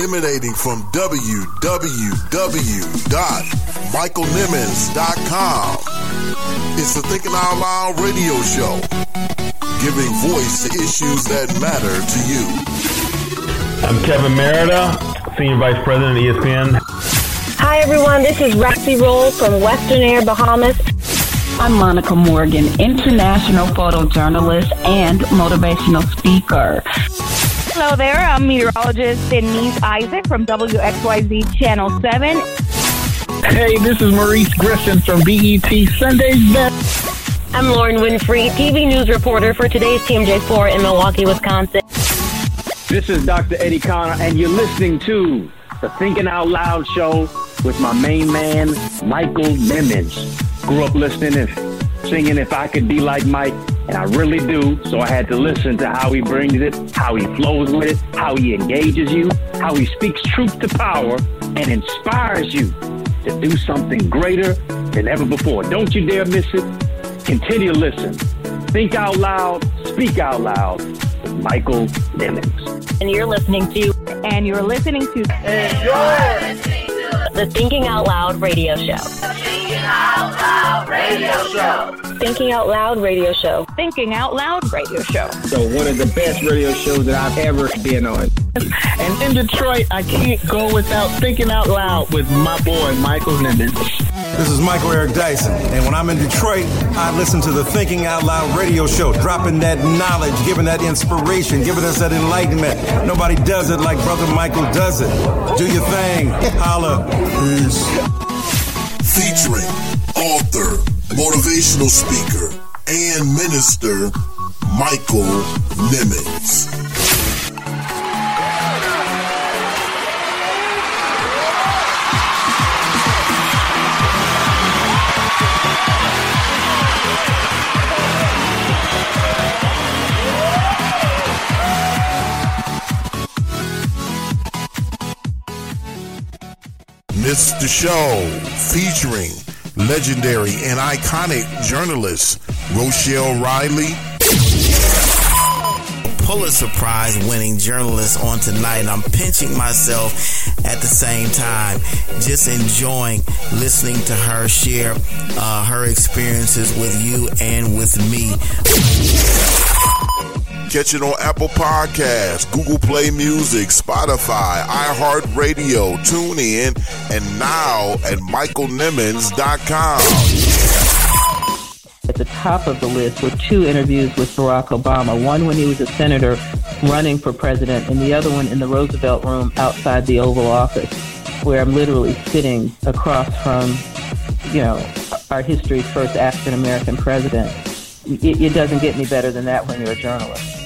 Emanating from www.michaelnimmons.com. It's the Thinking Out Loud radio show, giving voice to issues that matter to you. I'm Kevin Merida, Senior Vice President of ESPN. Hi, everyone. This is Roxy Roll from Western Air, Bahamas. I'm Monica Morgan, international photojournalist and motivational speaker. Hello there. I'm meteorologist Denise Isaac from WXYZ Channel 7. Hey, this is Maurice Griffin from BET Sunday's Best. I'm Lauren Winfrey, TV news reporter for today's TMJ4 in Milwaukee, Wisconsin. This is Dr. Eddie Connor, and you're listening to the Thinking Out Loud show with my main man, Michael Nimmons grew up listening and singing If I Could Be Like Mike, and I really do. So I had to listen to how he brings it, how he flows with it, how he engages you, how he speaks truth to power and inspires you to do something greater than ever before. Don't you dare miss it. Continue to listen. Think out loud, speak out loud Michael Nimmons. And you're listening to, and you're listening to, and you're listening to the Thinking Out Loud radio show. Thinking Out Loud radio show. Thinking Out Loud radio show. Thinking Out Loud radio show. So one of the best radio shows that I've ever been on. And in Detroit, I can't go without thinking out loud with my boy Michael Nimmons. This is Michael Eric Dyson, and when I'm in Detroit, I listen to the Thinking Out Loud radio show, dropping that knowledge, giving that inspiration, giving us that enlightenment. Nobody does it like Brother Michael does it. Do your thing. Holla. Peace. Featuring author, motivational speaker, and minister, Michael Nimmons. Miss the show featuring legendary and iconic journalist Rochelle Riley. Pulitzer Prize winning journalist on tonight. I'm pinching myself at the same time, just enjoying listening to her share uh, her experiences with you and with me. Catch it on Apple Podcasts, Google Play Music, Spotify, iHeartRadio, TuneIn, and now at michaelnimmons.com. At the top of the list were two interviews with Barack Obama, one when he was a senator running for president, and the other one in the Roosevelt Room outside the Oval Office, where I'm literally sitting across from, you know, our history's first African American president. It, it doesn't get any better than that when you're a journalist.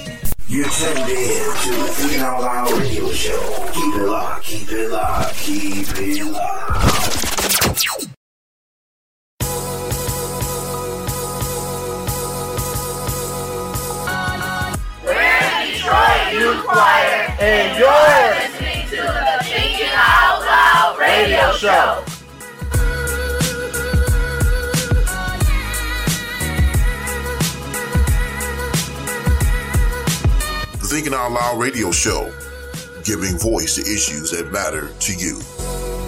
You're tuned in to the Thinking Out Loud radio show. Keep it locked, keep it locked, keep it locked. We're Detroit Youth Choir, and you're listening to the Thinking Out Loud radio show. Thinking Out Loud radio show, giving voice to issues that matter to you.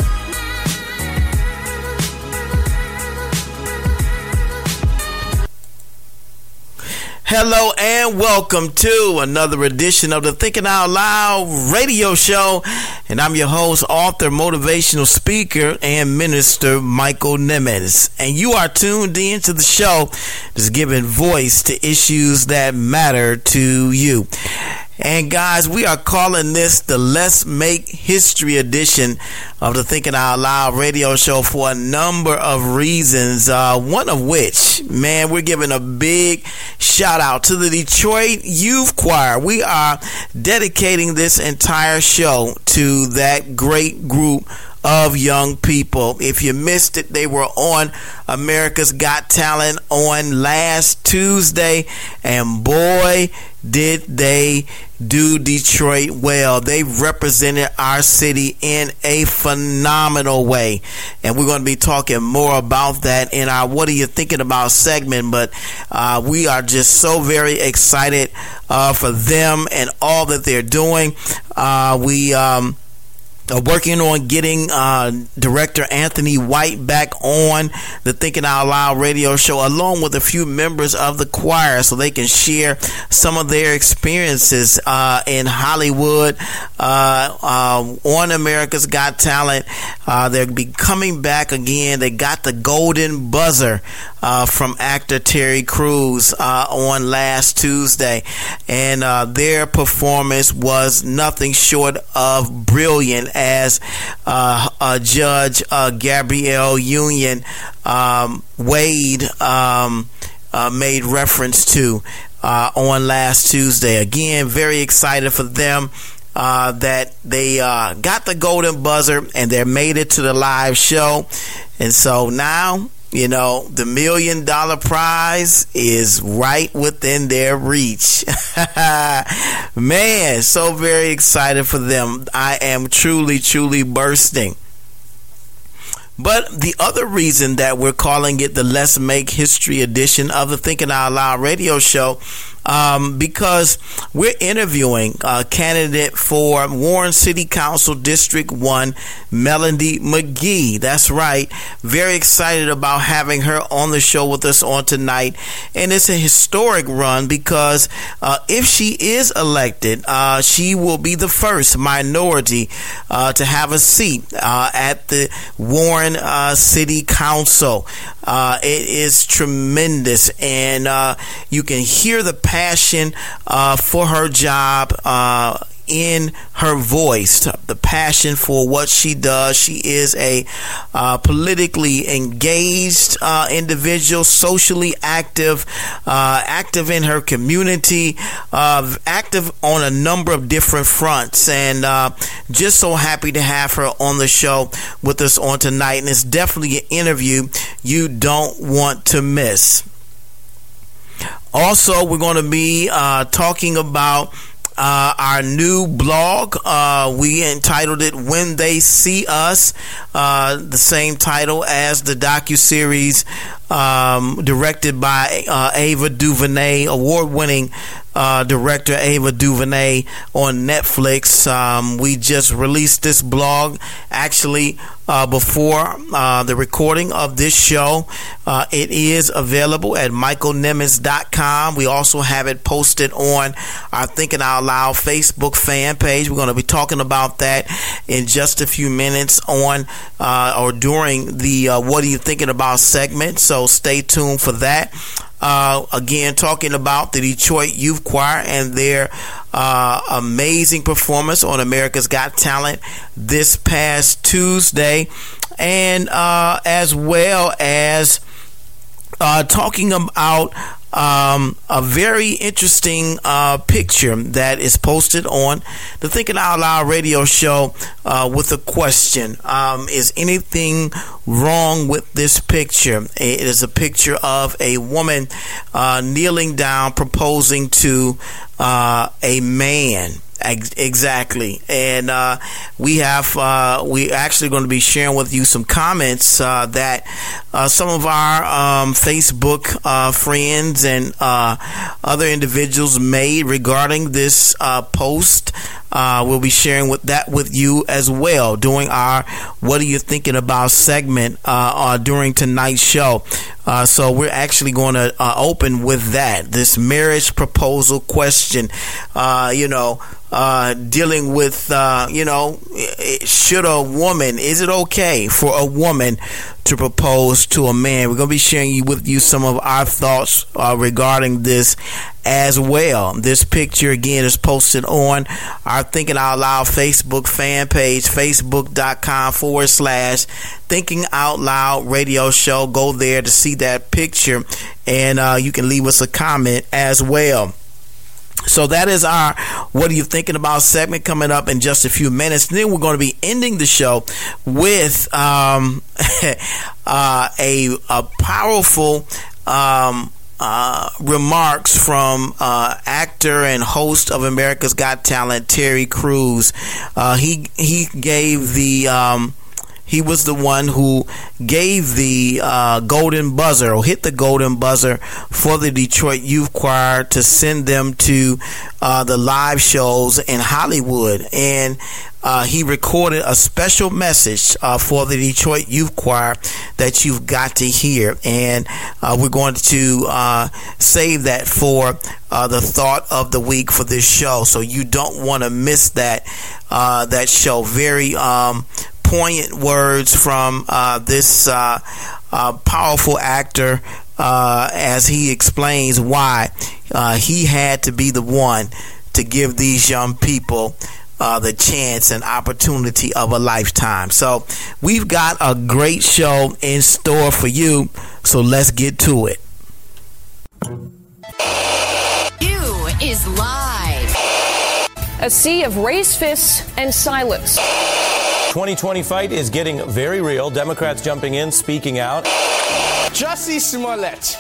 Hello and welcome to another edition of the Thinking Out Loud radio show. And I'm your host, author, motivational speaker, and minister Michael Nimmons. And you are tuned in to the show that's giving voice to issues that matter to you. And guys, we are calling this the Let's Make History edition of the Thinking Out Loud radio show for a number of reasons. Uh, one of which, man, we're giving a big shout out to the Detroit Youth Choir. We are dedicating this entire show to that great group of young people. If you missed it, they were on America's Got Talent on last Tuesday, and boy, did they do Detroit well. They represented our city in a phenomenal way. And we're going to be talking more about that in our What Are You Thinking About segment. But uh, we are just so very excited uh, for them and all that they're doing. Uh, we. Um, uh, working on getting uh, director Anthony White back on the Thinking Out Loud radio show, along with a few members of the choir, so they can share some of their experiences uh, in Hollywood uh, uh, on America's Got Talent. Uh, they'll be coming back again. They got the golden buzzer from actor Terry Crews on last Tuesday, and their performance was nothing short of brilliant as uh, uh, Judge uh, Gabrielle Union um, Wade um, uh, made reference to uh, on last Tuesday. Again, very excited for them. Uh, that they got the golden buzzer and they made it to the live show. And so now you know, the million dollar prize is right within their reach. Man, so very excited for them. I am truly, truly bursting. But the other reason that we're calling it the Let's Make History edition of the Thinking Out Loud radio show um, because we're interviewing a candidate for Warren City Council District 1, Melody McGee. That's right. Very excited about having her on the show with us on tonight. And it's a historic run because uh, if she is elected, uh, she will be the first minority uh, to have a seat uh, at the Warren uh, City Council. Uh, it is tremendous, and you can hear the passion uh, for her job. In her voice, the passion for what she does. She is a uh, politically engaged uh, individual, socially active, uh, active in her community, uh, active on a number of different fronts, and uh, just so happy to have her on the show with us on tonight. And it's definitely an interview you don't want to miss. Also, we're going to be uh, talking about uh, our new blog. Uh, we entitled it "When They See Us," uh, the same title as the docu series um, directed by uh, Ava DuVernay, award-winning uh, director Ava DuVernay on Netflix. Um, we just released this blog actually uh, before uh, the recording of this show. Uh, it is available at michaelnimmons.com. We also have it posted on our Thinking Out Loud Facebook fan page. We're going to be talking about that in just a few minutes on uh, or during the uh, What Are You Thinking About segment. So stay tuned for that. Uh, again, talking about the Detroit Youth Choir and their uh, amazing performance on America's Got Talent this past Tuesday, and uh, as well as uh, talking about um, a very interesting uh, picture that is posted on the Thinking Out Loud radio show uh, with a question um, Is anything wrong with this picture? It is a picture of a woman uh, kneeling down, proposing to uh, a man. Exactly, and uh, we have uh, we actually going to be sharing with you some comments uh, that uh, some of our um, Facebook uh, friends and uh, other individuals made regarding this post. We'll be sharing with that with you as well during our "What Are You Thinking About" segment during tonight's show. so we're actually going to open with that this marriage proposal question. you know uh, dealing with, uh, you know, should a woman, is it okay for a woman to propose to a man? We're going to be sharing with you some of our thoughts uh, regarding this as well. This picture again is posted on our Thinking Out Loud Facebook fan page, facebook.com forward slash Thinking Out Loud radio show. Go there to see that picture and uh, you can leave us a comment as well. So that is our What Are You Thinking About segment coming up in just a few minutes. And then we're going to be ending the show with um, uh, a, a powerful um, uh, remarks from uh, actor and host of America's Got Talent, Terry Crews. Uh, he he gave the um, he was the one who gave the uh, golden buzzer or hit the golden buzzer for the Detroit Youth Choir to send them to uh, the live shows in Hollywood. And uh, he recorded a special message uh, for the Detroit Youth Choir that you've got to hear. And uh, we're going to uh, save that for uh, the thought of the week for this show. So you don't want to miss that, uh, that show. Very um, poignant words from this powerful actor as he explains why he had to be the one to give these young people uh, the chance and opportunity of a lifetime. So we've got a great show in store for you. So let's get to it. You is live. A sea of race fists and silence. 2020 fight is getting very real. Democrats jumping in, speaking out. Jussie Smollett.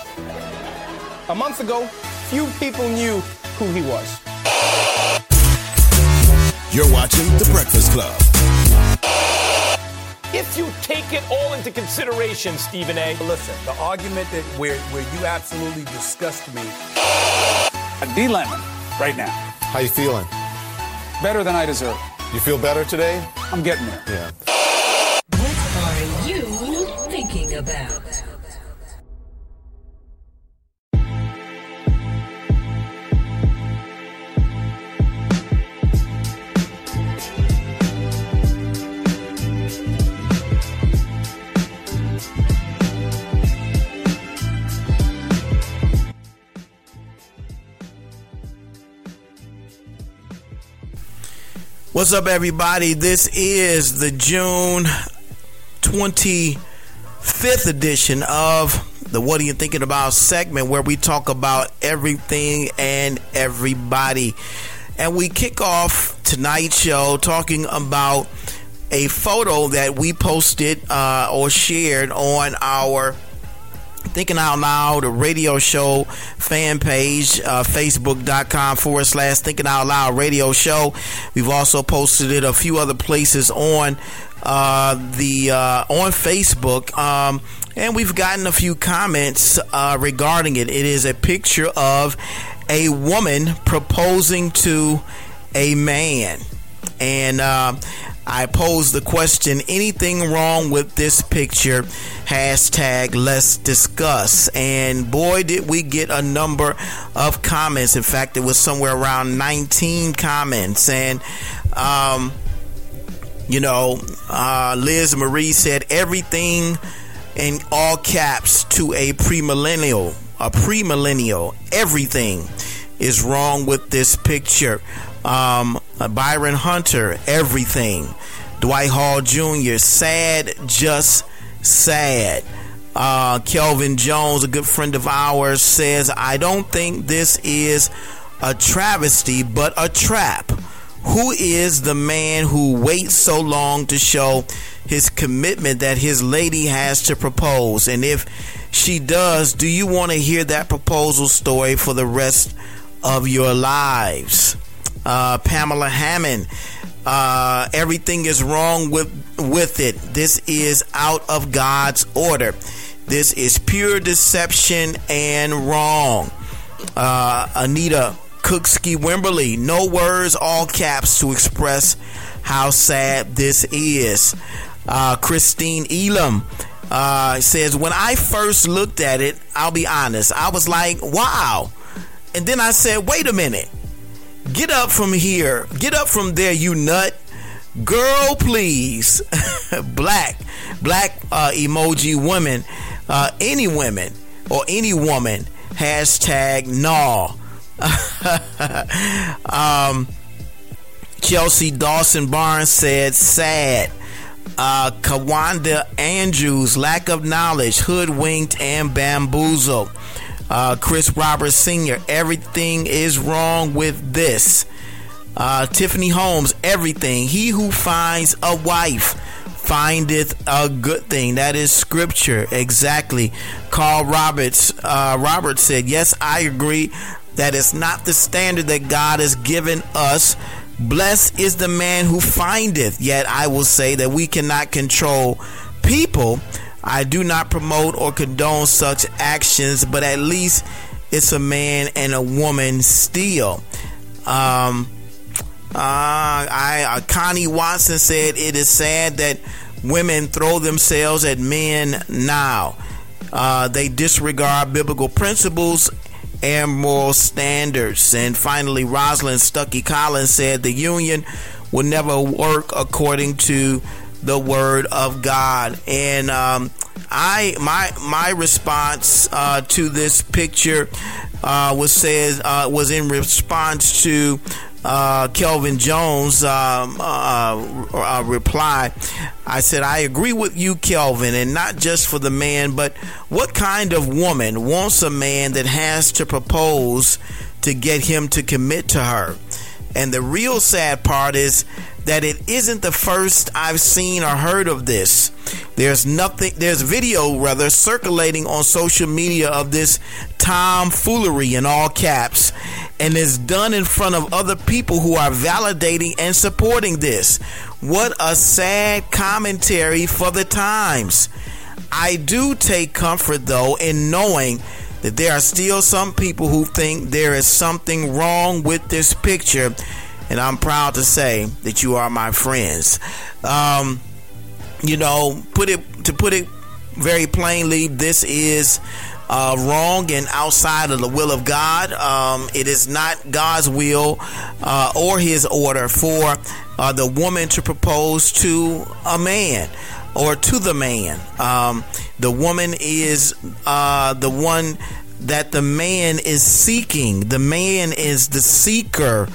A month ago, few people knew who he was. You're watching The Breakfast Club. If you take it all into consideration, Stephen A. Listen, the argument that where, where you absolutely disgust me. D Lemon, right now. How you feeling? Better than I deserve. You feel better today? I'm getting there. Yeah. What's up, everybody? This is the June 25th edition of the What Are You Thinking About segment where we talk about everything and everybody. And we kick off tonight's show talking about a photo that we posted uh, or shared on our Thinking Out Loud, a radio show fan page, uh, facebook.com forward slash Thinking Out Loud radio show. We've also posted it a few other places on uh, the uh, on Facebook. Um, and we've gotten a few comments uh, regarding it. It is a picture of a woman proposing to a man. And uh, I posed the question anything wrong with this picture? Hashtag let's discuss. And boy, did we get a number of comments. In fact, it was somewhere around 19 comments. And, um, you know, uh, Liz Marie said everything in all caps to a premillennial. A premillennial. Everything is wrong with this picture. Um, Byron Hunter, everything. Dwight Hall Jr., sad, just sad. Uh, Kelvin Jones, a good friend of ours, says, I don't think this is a travesty, but a trap. Who is the man who waits so long to show his commitment that his lady has to propose? And if she does, do you want to hear that proposal story for the rest of your lives? Uh, Pamela Hammond. Uh, everything is wrong with with it. This is out of God's order. This is pure deception and wrong. Uh, Anita Cooksky Wimberly. No words, all caps to express how sad this is. Uh, Christine Elam uh, says, When I first looked at it, I'll be honest, I was like, wow. And then I said, wait a minute. Get up from here. Get up from there, you nut. Girl, please. black. Black uh, emoji women. Uh, any women or any woman. Hashtag no. um, Chelsea Dawson Barnes said sad. Uh, Kawanda Andrews, lack of knowledge, hoodwinked and bamboozled. Uh, Chris Roberts Sr., everything is wrong with this. Uh, Tiffany Holmes, everything. He who finds a wife findeth a good thing. That is scripture. Exactly. Carl Roberts, uh, Roberts said, Yes, I agree. that it's not the standard that God has given us. Blessed is the man who findeth. Yet I will say that we cannot control people I do not promote or condone such actions, but at least it's a man and a woman still. Um, Uh, I uh, Connie Watson said it is sad that women throw themselves at men now. Uh, they disregard biblical principles and moral standards. And finally, Rosalind Stuckey Collins said the union will never work according to the word of God. And um, I my my response uh, to this picture uh, was says uh, was in response to uh, Kelvin Jones' um, uh, uh, reply. I said, I agree with you, Kelvin, and not just for the man, but what kind of woman wants a man that has to propose to get him to commit to her? And the real sad part is that it isn't the first I've seen or heard of this. There's nothing, there's video rather circulating on social media of this tomfoolery in all caps, and it's done in front of other people who are validating and supporting this. What a sad commentary for the times. I do take comfort though in knowing that there are still some people who think there is something wrong with this picture, and I'm proud to say that you are my friends. Um, you know, put it to put it very plainly, this is uh, wrong and outside of the will of God. Um, it is not God's will uh, or His order for uh, the woman to propose to a man or to the man. Um, the woman is uh, the one that the man is seeking. The man is the seeker.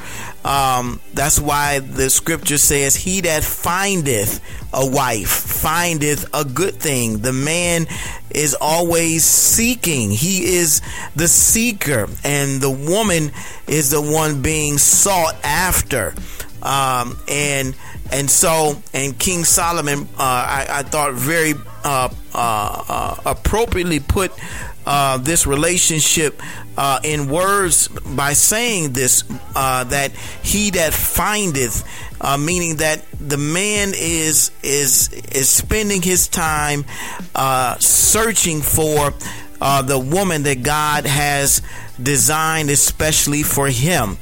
Um, that's why the scripture says, He that findeth a wife findeth a good thing. The man is always seeking, he is the seeker, and the woman is the one being sought after. Um, and and so and King Solomon, uh, I, I, thought very uh, uh, uh appropriately put uh, this relationship uh, in words by saying this that he that findeth, meaning that the man is is is spending his time searching for the woman that God has designed especially for him.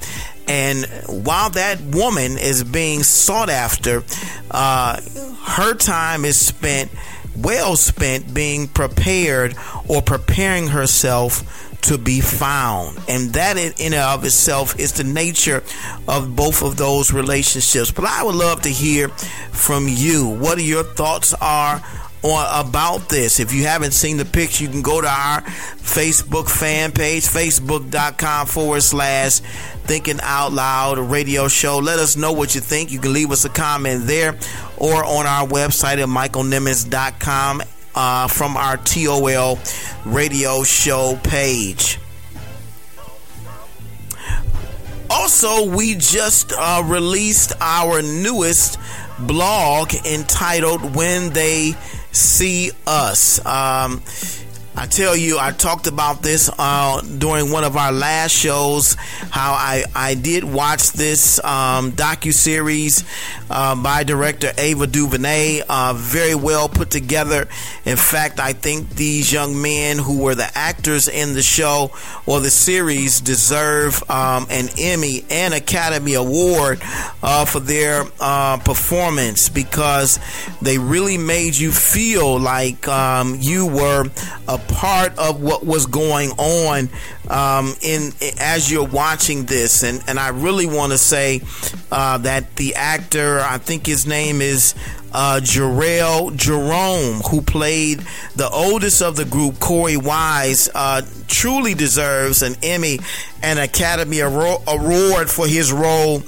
And while that woman is being sought after, uh, her time is spent, well spent, being prepared or preparing herself to be found. And that in and of itself is the nature of both of those relationships. But I would love to hear from you. What your thoughts are on about this. If you haven't seen the picture, you can go to our Facebook fan page, facebook.com forward slash thinking out loud radio show. Let us know what you think. You can leave us a comment there or on our website at michaelnimmons.com uh, from our TOL radio show page. Also, we just uh, released our newest blog entitled When They See Us. Um, I tell you, I talked about this uh, during one of our last shows. How I, I did watch this um, docu series uh, by director Ava DuVernay, uh, very well put together. In fact, I think these young men who were the actors in the show or the series deserve um, an Emmy and Academy Award uh, for their uh, performance because they really made you feel like um, you were a part of what was going on um, in as you're watching this, and and I really want to say uh, that the actor, I think his name is uh, Jharrel Jerome, who played the oldest of the group, Korey Wise, uh, truly deserves an Emmy and Academy Award for his role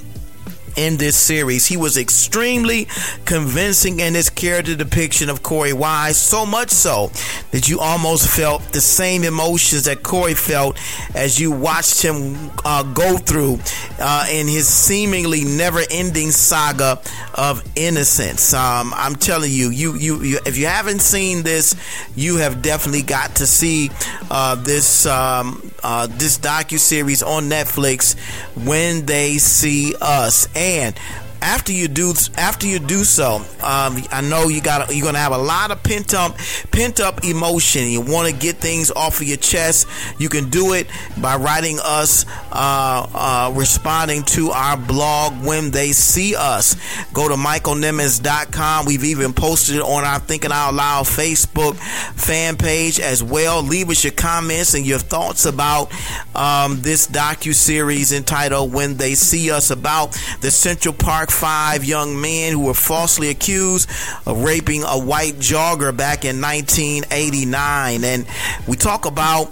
in this series. He was extremely convincing in his character depiction of Korey Wise, so much so that you almost felt the same emotions that Korey felt as you watched him uh, go through uh, in his seemingly never-ending saga of innocence. Um, I'm telling you, you, you, you, if you haven't seen this, you have definitely got to see uh, this um, uh, this docu series on Netflix when they see us man after you do after you do so, um, I know you got you're gonna have a lot of pent up pent up emotion. You want to get things off of your chest. You can do it by writing us, uh, uh, responding to our blog when they see us. Go to michaelnimmons.com. We've even posted it on our Thinking Out Loud Facebook fan page as well. Leave us your comments and your thoughts about um, this docu series entitled "When They See Us" about the Central Park Five young men who were falsely accused of raping a white jogger back in 1989, and we talk about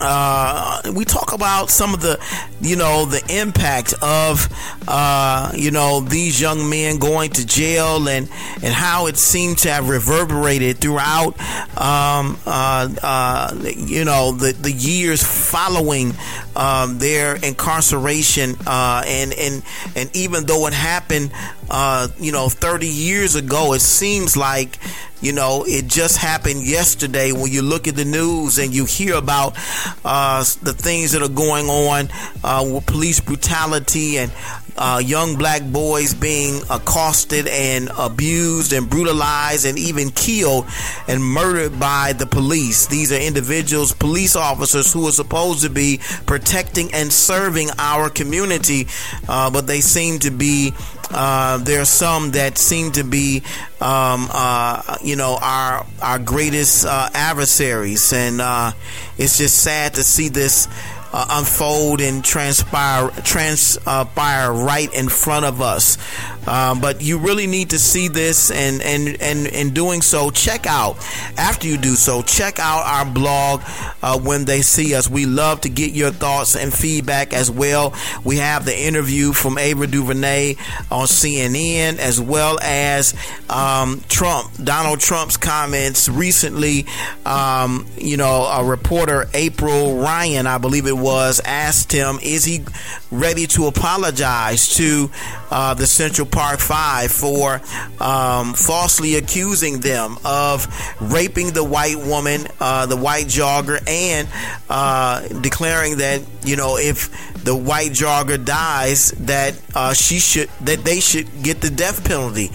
uh, we talk about some of the, you know, the impact of, uh, you know, these young men going to jail and and how it seemed to have reverberated throughout, um, uh, uh you know, the the years following um, their incarceration, uh, and and and even though it happened, uh, you know, 30 years ago, it seems like you know, it just happened yesterday. When you look at the news and you hear about uh, the things that are going on uh, with police brutality and uh, young black boys being accosted and abused and brutalized and even killed and murdered by the police. These are individuals, police officers who are supposed to be protecting and serving our community, uh, but they seem to be uh, there are some that seem to be, um, uh, you know, our our greatest uh, adversaries, and uh, it's just sad to see this uh, unfold and transpire transpire right in front of us. Um, but you really need to see this, and and and in doing so, check out after you do so, check out our blog uh, when they see us. We love to get your thoughts and feedback as well. We have the interview from Ava DuVernay on CNN, as well as um, Trump, Donald Trump's comments recently. Um, you know, a reporter April Ryan, I believe it was, asked him, "Is he ready to apologize to uh, the Central Park Five for um, falsely accusing them of raping the white woman, uh, the white jogger, and uh, declaring that you know if the white jogger dies, that uh, she should that they should get the death penalty.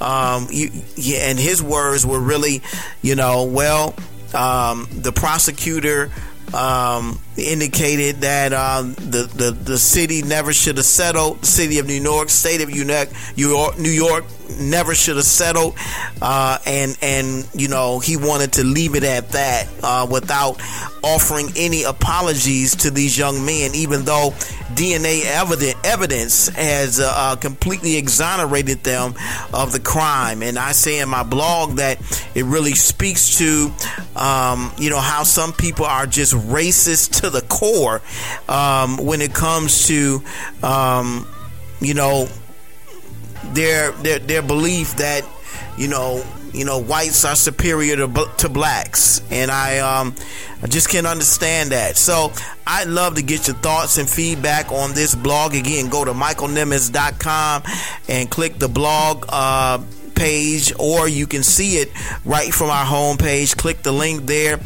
Um, you, and his words were really, you know, well, um, the prosecutor um, indicated that um, the, the the city never should have settled. The city of New York, state of New York, New York never should have settled, uh, and and you know he wanted to leave it at that uh, without offering any apologies to these young men, even though DNA evidence evidence has uh, uh, completely exonerated them of the crime. And I say in my blog that it really speaks to um, you know how some people are just racist to the core um, when it comes to um, you know their their their belief that you know you know whites are superior to to blacks and I um I just can't understand that. So I'd love to get your thoughts and feedback on this blog. Again, go to michaelnimmons.com and click the blog uh, page, or you can see it right from our homepage. Click the link there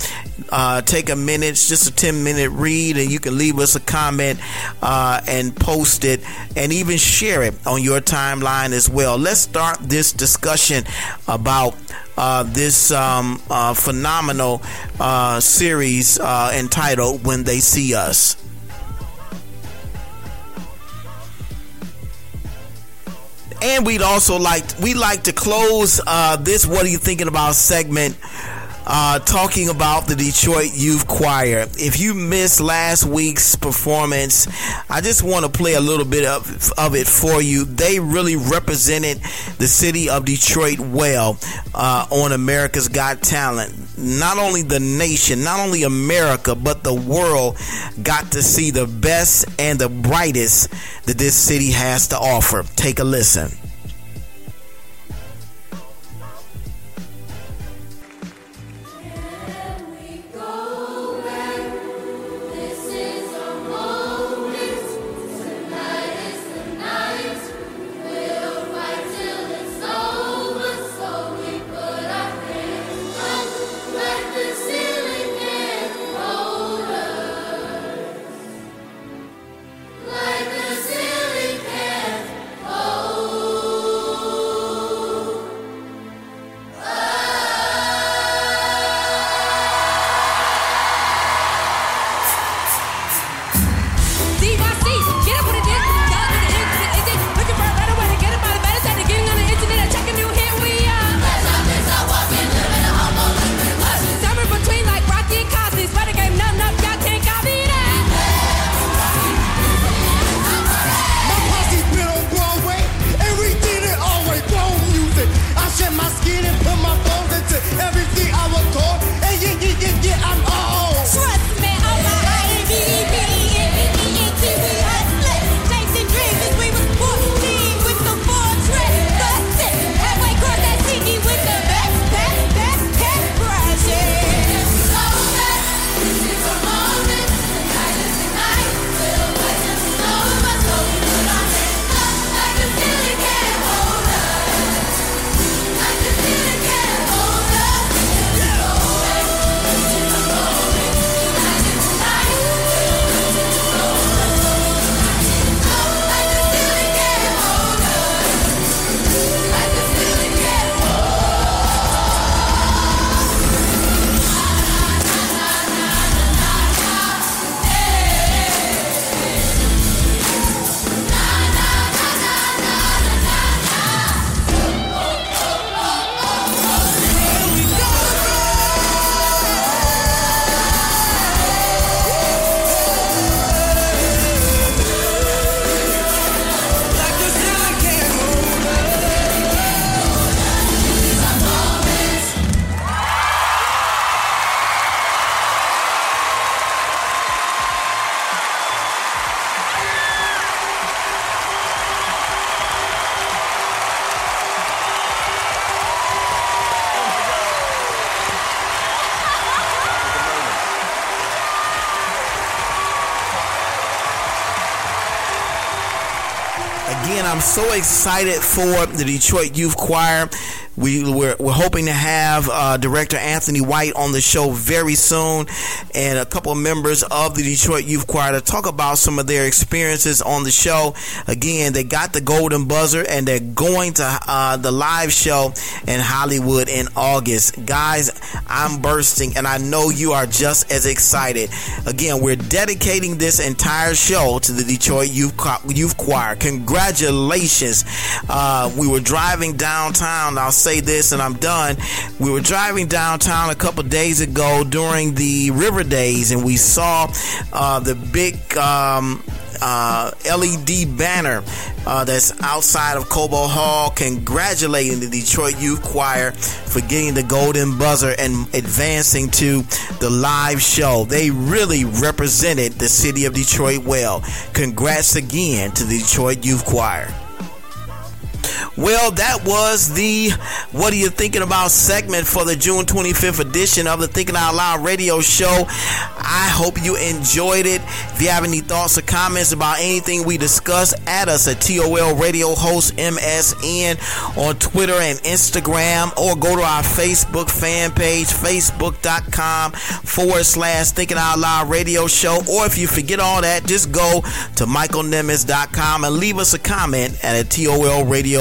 uh, take a minute, it's just a 10 minute read, and you can leave us a comment uh, and post it and even share it on your timeline as well. Let's start this discussion about uh, this um, uh, phenomenal uh, series uh, entitled When They See Us. And we'd also like we like to close uh, this "What Are You Thinking About" segment uh, talking about the Detroit Youth Choir. If you missed last week's performance, I just want to play a little bit of, of it for you. They really represented the city of Detroit well uh, on America's Got Talent. Not only the nation, not only America, but the world got to see the best and the brightest that this city has to offer. Take a listen. Excited for the Detroit Youth Choir. We, we're, we're hoping to have uh, Director Anthony White on the show very soon and a couple of members of the Detroit Youth Choir to talk about some of their experiences on the show. Again, they got the Golden Buzzer and they're going to uh, the live show in Hollywood in August. Guys, I'm bursting and I know you are just as excited. Again, we're dedicating this entire show to the Detroit Youth, Choir. Congratulations. Uh, we were driving downtown. I'll say this and I'm done. We were driving downtown a couple days ago during the River Days and we saw uh, the big um, uh, LED banner uh, that's outside of Cobo Hall, congratulating the Detroit Youth Choir for getting the golden buzzer and advancing to the live show. They really represented the city of Detroit well. Congrats again to the Detroit Youth Choir. Well, that was the What Are You Thinking About segment for the June 25th edition of the Thinking Out Loud radio show. I hope you enjoyed it. If you have any thoughts or comments about anything we discussed, add us at TOL Radio Host MSN on Twitter and Instagram, or go to our Facebook fan page, facebook.com forward slash Thinking Out Loud radio show. Or if you forget all that, just go to michaelnimmons.com and leave us a comment at a TOL radio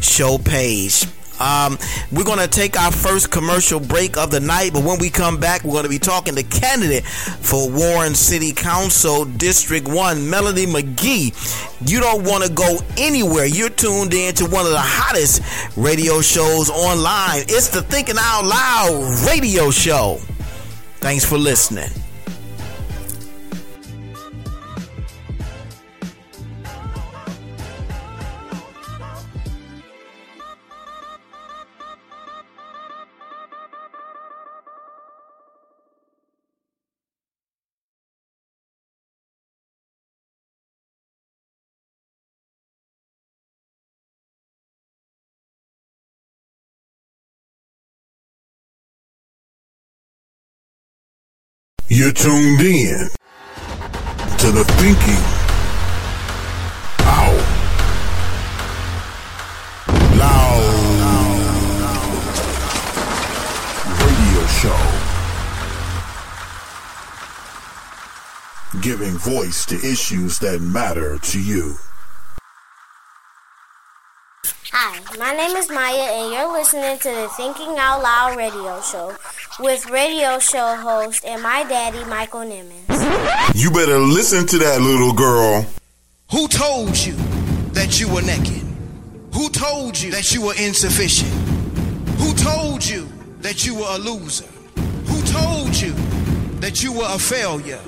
show page. Um, we're going to take our first commercial break of the night, but when we come back, we're going to be talking to candidate for Warren City Council District 1, Melody McGee. You don't want to go anywhere. You're tuned in to one of the hottest radio shows online. It's the Thinking Out Loud radio show. Thanks for listening. You're tuned in to the Thinking Out Loud Radio Show. Giving voice to issues that matter to you. Hi, my name is Maya, and you're listening to the Thinking Out Loud radio show with radio show host and my daddy, Michael Nimmons. You better listen to that little girl. Who told you that you were naked? Who told you that you were insufficient? Who told you that you were a loser? Who told you that you were a failure?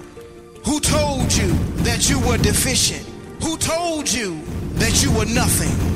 Who told you that you were deficient? Who told you that you were nothing?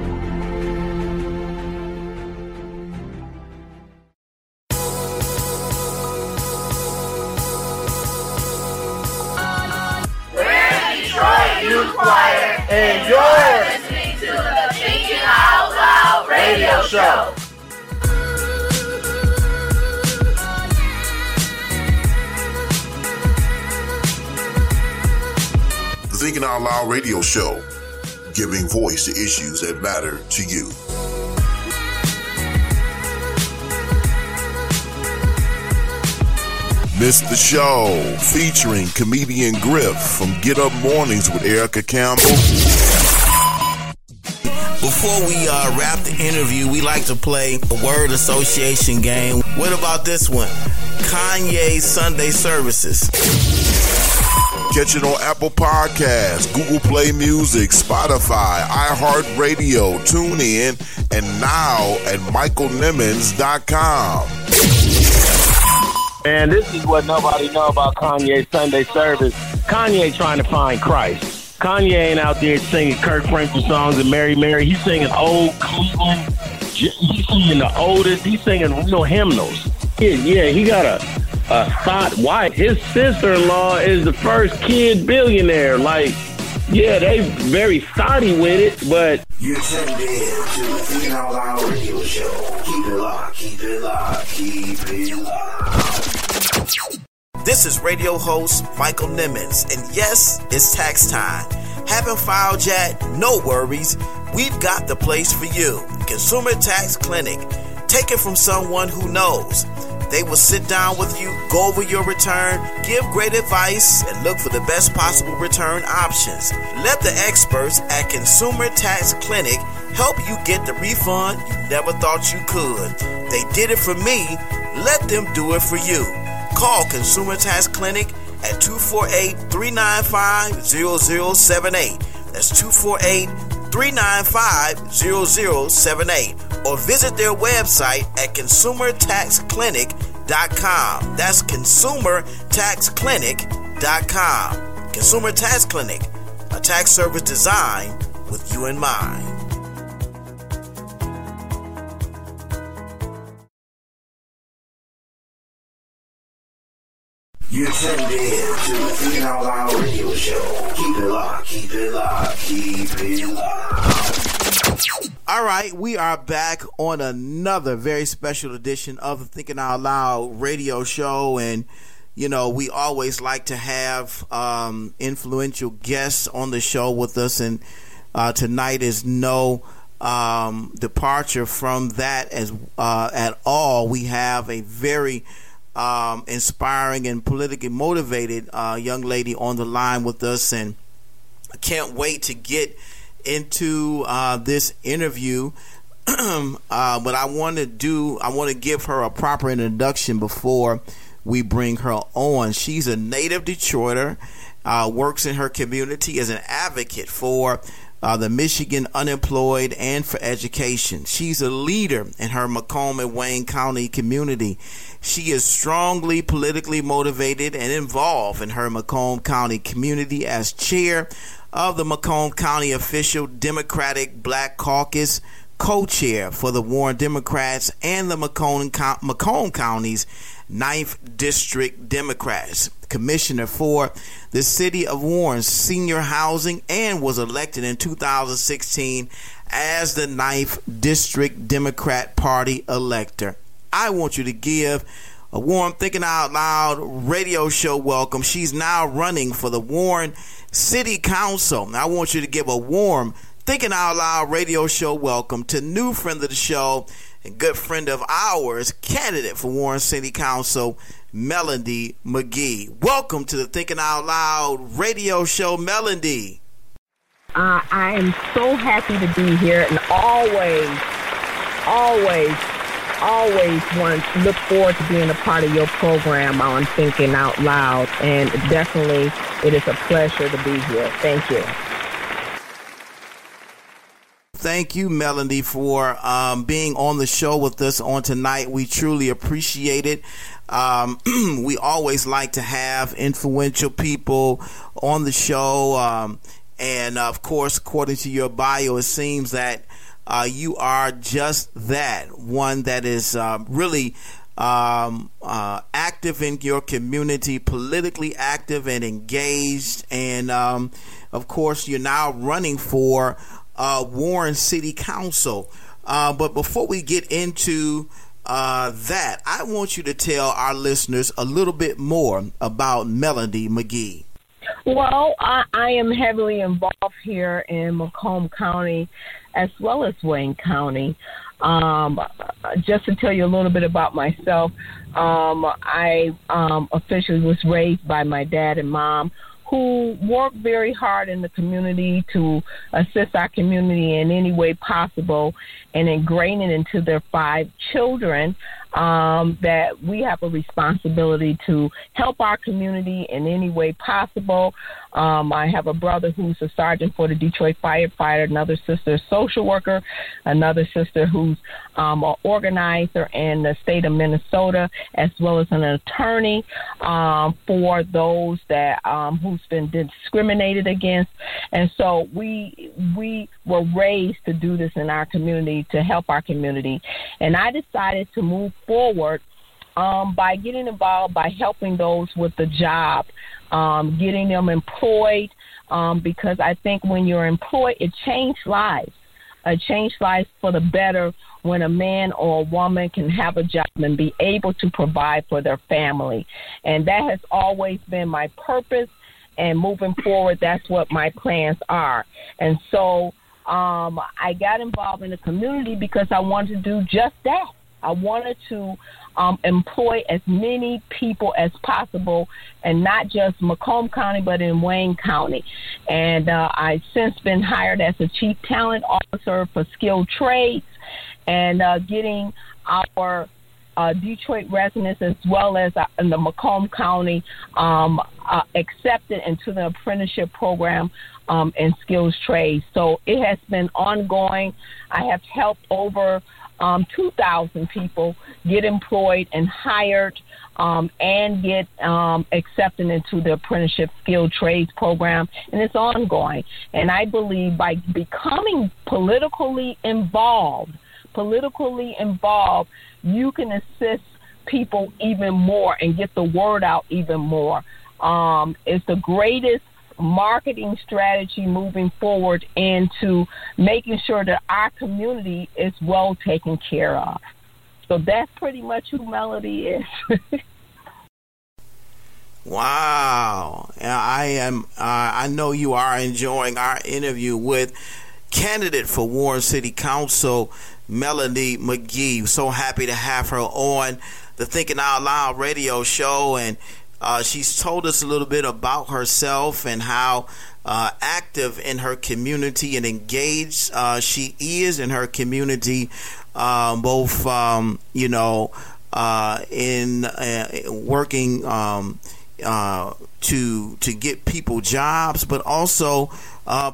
Show. The Thinking Out Loud radio show, giving voice to issues that matter to you. Miss the show featuring comedian Griff from Get Up Mornings with Erica Campbell. Before we uh, wrap the interview, we like to play a word association game. What about this one? Kanye Sunday services. Catch it on Apple Podcasts, Google Play Music, Spotify, iHeartRadio, TuneIn, and now at MichaelNimmons.com. And this is what nobody know about Kanye Sunday service. Kanye trying to find Christ. Kanye ain't out there singing Kirk Franklin songs and Mary Mary. He's singing old Cleveland. He's singing the oldest. He's singing real hymnals. Yeah, yeah he got a, a thought wife. His sister-in-law is the first kid billionaire. Like, yeah, they very thoughty with it, but You're tuned in to the Loud radio show. Keep it locked, keep it locked, keep it locked. This is radio host Michael Nimmons, and yes, it's tax time. Haven't filed yet? No worries. We've got the place for you. Consumer Tax Clinic. Take it from someone who knows. They will sit down with you, go over your return, give great advice, and look for the best possible return options. Let the experts at Consumer Tax Clinic help you get the refund you never thought you could. They did it for me. Let them do it for you. Call Consumer Tax Clinic at 248 395 0078. That's 248 395 0078. Or visit their website at consumertaxclinic.com. That's consumertaxclinic.com. Consumer Tax Clinic, a tax service designed with you in mind. You're tuned in to the Thinking Out Loud radio show. Keep it locked, keep it locked, keep it locked. All right, we are back on another very special edition of the Thinking Out Loud radio show. And, you know, we always like to have um, influential guests on the show with us. And uh, tonight is no um, departure from that as uh, at all. We have a very um, inspiring and politically motivated uh, young lady on the line with us. And I can't wait to get into uh, this interview. uh, but I want to do, I want to give her a proper introduction before we bring her on. She's a native Detroiter, uh, works in her community as an advocate for uh, the Michigan unemployed and for education. She's a leader in her Macomb and Wayne County community. She is strongly politically motivated and involved in her Macomb County community as chair of the Macomb County Official Democratic Black Caucus, co chair for the Warren Democrats, and the Macomb, Macomb County's 9th District Democrats, commissioner for the City of Warren Senior Housing, and was elected in 2016 as the 9th District Democrat Party elector. I want you to give a warm Thinking Out Loud radio show welcome. She's now running for the Warren City Council. I want you to give a warm Thinking Out Loud radio show welcome to new friend of the show and good friend of ours, candidate for Warren City Council, Melody McGee. Welcome to the Thinking Out Loud radio show, Melody. Uh, I am so happy to be here and always, always always want look forward to being a part of your program on Thinking Out Loud, and definitely it is a pleasure to be here. Thank you. Thank you, Melody, for um, being on the show with us on tonight. We truly appreciate it. Um, we always like to have influential people on the show. Um, and of course, according to your bio, it seems that uh, you are just that one that is uh, really um, uh, active in your community, politically active and engaged, and um, of course, you're now running for uh, Warren City Council. Uh, but before we get into uh, that, I want you to tell our listeners a little bit more about Melody McGee. Well, I, I am heavily involved here in Macomb County as well as Wayne County. Um, just to tell you a little bit about myself, um, I um, officially was raised by my dad and mom who worked very hard in the community to assist our community in any way possible and ingrain it into their five children um, that we have a responsibility to help our community in any way possible. Um, I have a brother who's a sergeant for the Detroit firefighter, another sister, social worker, another sister who's um, an organizer in the state of Minnesota, as well as an attorney um, for those that um, who's been discriminated against. And so we we were raised to do this in our community to help our community. And I decided to move forward um, by getting involved by helping those with the job, um, getting them employed, um, because I think when you're employed, it changed lives. It changed lives for the better when a man or a woman can have a job and be able to provide for their family. And that has always been my purpose. And moving forward, that's what my plans are. And so um, I got involved in the community because I wanted to do just that. I wanted to um, employ as many people as possible, and not just Macomb County, but in Wayne County. And uh, I've since been hired as a chief talent officer for skilled trades, and uh, getting our uh, Detroit residents as well as uh, in the Macomb County um, uh, accepted into the apprenticeship program um, in skills trades. So it has been ongoing. I have helped over um, 2,000 people get employed and hired um, and get um, accepted into the apprenticeship skilled trades program, and it's ongoing. And I believe by becoming politically involved, politically involved, you can assist people even more and get the word out even more. Um, it's the greatest marketing strategy moving forward into making sure that our community is well taken care of. So that's pretty much who Melody is. wow. I am uh, I know you are enjoying our interview with candidate for Warren City Council Melody McGee. So happy to have her on the Thinking Out Loud radio show and uh, she's told us a little bit about herself and how uh, active in her community and engaged uh, she is in her community, um, both um, you know uh, in uh, working um, uh, to to get people jobs, but also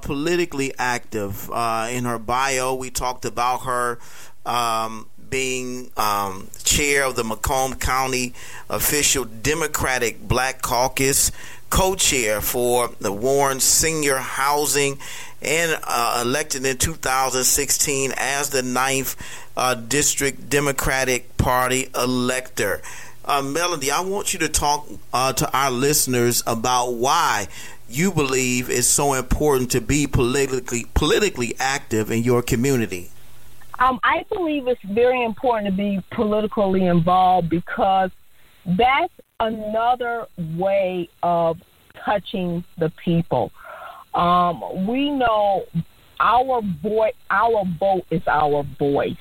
politically active. in her bio, we talked about her. Um, being um, chair of the Macomb County official Democratic Black Caucus, co-chair for the Warren Senior Housing, and uh, elected in 2016 as the ninth uh, district Democratic Party elector. Uh, Melody, I want you to talk uh, to our listeners about why you believe it's so important to be politically politically active in your community. Um, I believe it's very important to be politically involved because that's another way of touching the people. Um, we know our voice, our vote is our voice.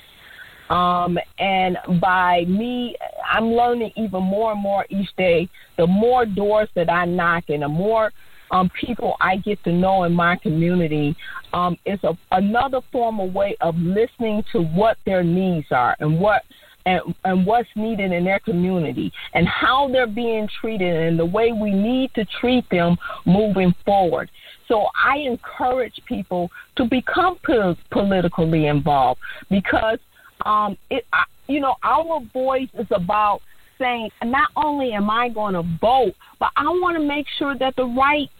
Um, and by me, I'm learning even more and more each day. The more doors that I knock and the more um, people I get to know in my community um, is a, another form of way of listening to what their needs are and what and, and what's needed in their community and how they're being treated and the way we need to treat them moving forward. So I encourage people to become po- politically involved because um, it, I, you know, our voice is about saying not only am I going to vote, but I want to make sure that the right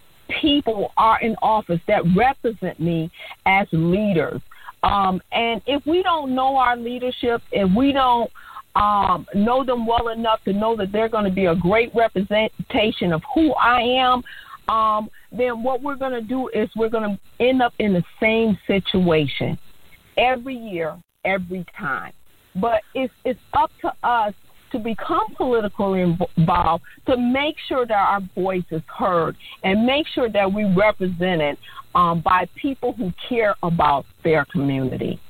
people are in office that represent me as leaders. Um, and if we don't know our leadership, if we don't um, know them well enough to know that they're going to be a great representation of who I am, um, then what we're going to do is we're going to end up in the same situation every year, every time. But it's it's up to us to become politically involved, to make sure that our voice is heard, and make sure that we're represented um, by people who care about their community.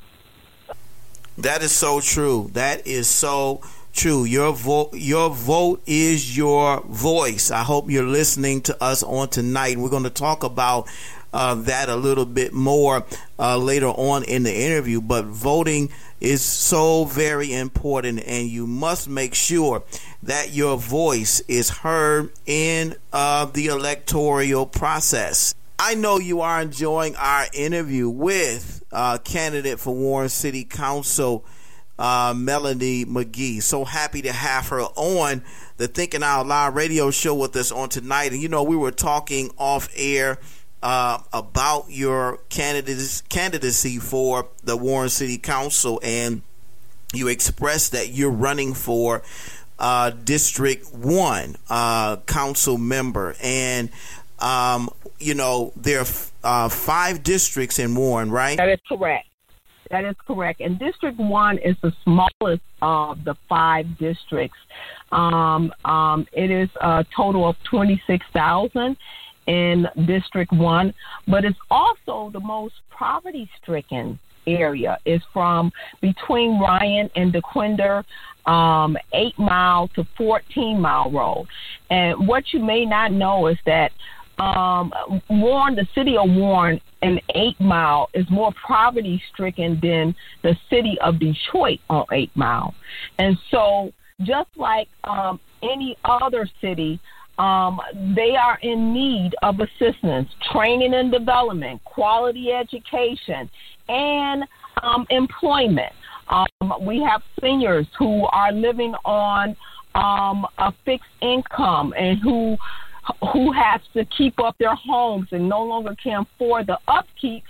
That is so true. That is so true. Your vote, your vote is your voice. I hope you're listening to us on tonight. We're going to talk about uh, that a little bit more uh, later on in the interview. But voting is so very important, and you must make sure that your voice is heard in uh, the electoral process. I know you are enjoying our interview with uh, candidate for Warren City Council, uh, Melanie McGee. So happy to have her on the Thinking Out Loud radio show with us on tonight. And you know, we were talking off air uh, about your candidacy for the Warren City Council, and you expressed that you're running for uh, District One uh, council member, and um, you know there are uh, five districts in Warren, right? That is correct. That is correct. And District 1 is the smallest of the five districts. Um, um, it is a total of 26,000 in District 1, but it's also the most poverty stricken area. It's from between Ryan and Dequindre, um, 8 mile to 14 mile road. And what you may not know is that um, Warren, the city of Warren, an eight mile is more poverty stricken than the city of Detroit on eight mile. And so, just like um, any other city, um, they are in need of assistance, training and development, quality education, and um, employment. Um, we have seniors who are living on um, a fixed income and who who has to keep up their homes and no longer can afford the upkeep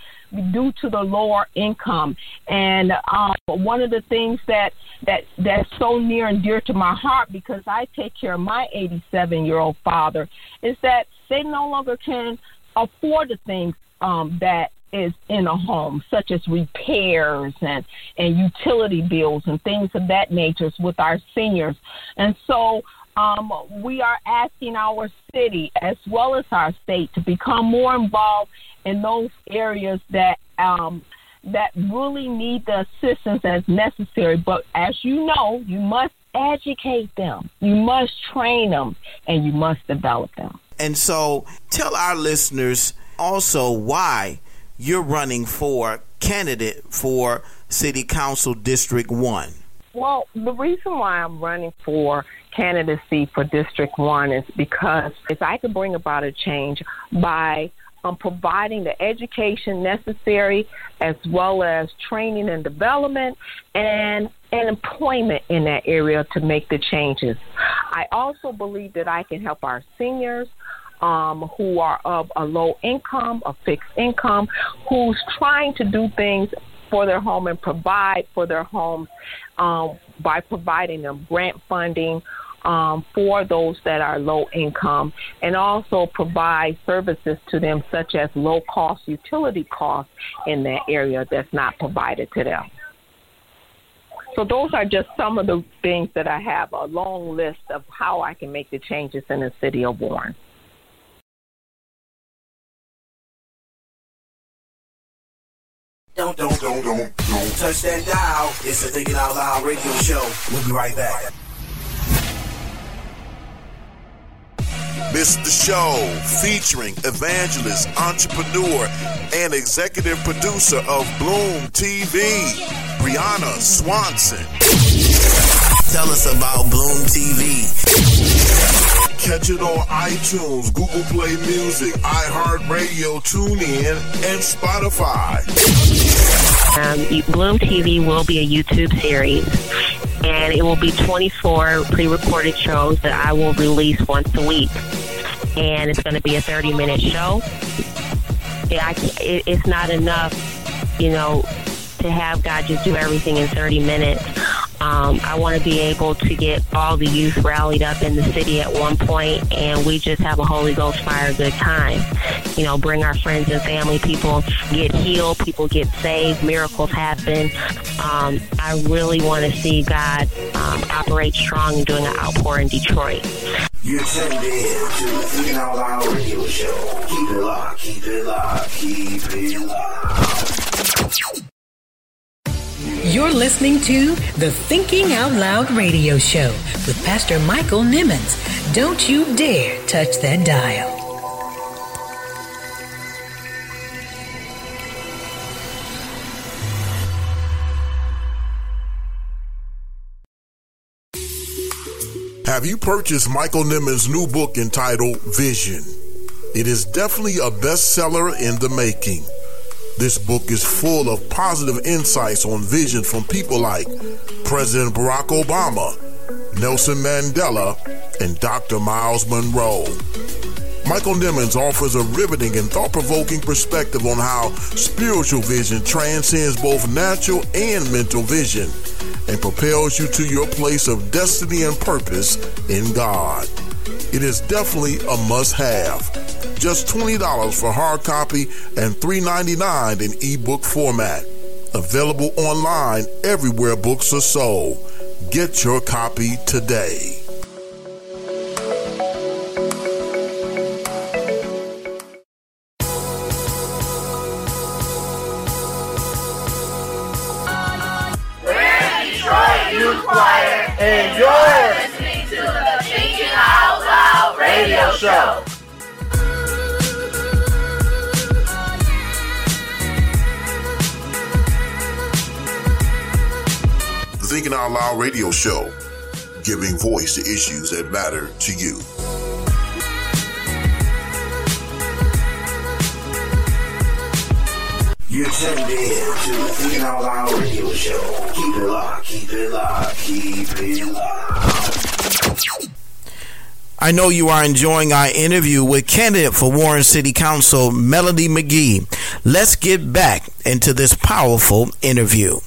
due to the lower income. And um, one of the things that that that's so near and dear to my heart because I take care of my 87 year old father is that they no longer can afford the things um, that is in a home, such as repairs and, and utility bills and things of that nature with our seniors. And so um, we are asking our city as well as our state to become more involved in those areas that um, that really need the assistance as necessary. But as you know, you must educate them, you must train them, and you must develop them. And so, tell our listeners also why you're running for candidate for City Council District 1. Well, the reason why I'm running for candidacy for District 1 is because if I could bring about a change by um, providing the education necessary as well as training and development and, and employment in that area to make the changes. I also believe that I can help our seniors um, who are of a low income, a fixed income, who's trying to do things for their home and provide for their homes um, by providing them grant funding um, for those that are low income and also provide services to them such as low cost utility costs in that area that's not provided to them. So those are just some of the things that I have a long list of how I can make the changes in the city of Warren. Don't, don't, don't, don't, don't touch that dial. It's the Thinking Out Loud radio show. We'll be right back. Miss the show featuring evangelist, entrepreneur, and executive producer of Bloom TV, Brianna Swanson. Tell us about Bloom TV. Catch it on iTunes, Google Play Music, iHeartRadio, TuneIn, and Spotify. Um, Bloom TV will be a YouTube series, and it will be 24 pre-recorded shows that I will release once a week, and it's going to be a 30-minute show. Yeah, it, it's not enough, you know, to have God just do everything in 30 minutes. Um, I want to be able to get all the youth rallied up in the city at one point, and we just have a Holy Ghost fire good time. You know, bring our friends and family. People get healed. People get saved. Miracles happen. Um, I really want to see God um, operate strong and doing an outpour in Detroit. You're tuned in to the Out Loud radio show. Keep it locked, keep it locked, keep it locked. You're listening to the Thinking Out Loud radio show with Pastor Michael Nimmons. Don't you dare touch that dial. Have you purchased Michael Nimmons' new book entitled Vision? It is definitely a bestseller in the making. This book is full of positive insights on vision from people like President Barack Obama, Nelson Mandela, and Dr. Myles Munroe. Michael Nimmons offers a riveting and thought provoking perspective on how spiritual vision transcends both natural and mental vision and propels you to your place of destiny and purpose in God. It is definitely a must have. Just $20 for hard copy and $3.99 in ebook format. Available online everywhere books are sold. Get your copy today. Show. The Thinking Out Loud radio show, giving voice to issues that matter to you. You're tuned in to the Thinking Out Loud radio show. Keep it locked, keep it locked, keep it locked. I know you are enjoying our interview with candidate for Warren City Council, Melody McGee. Let's get back into this powerful interview.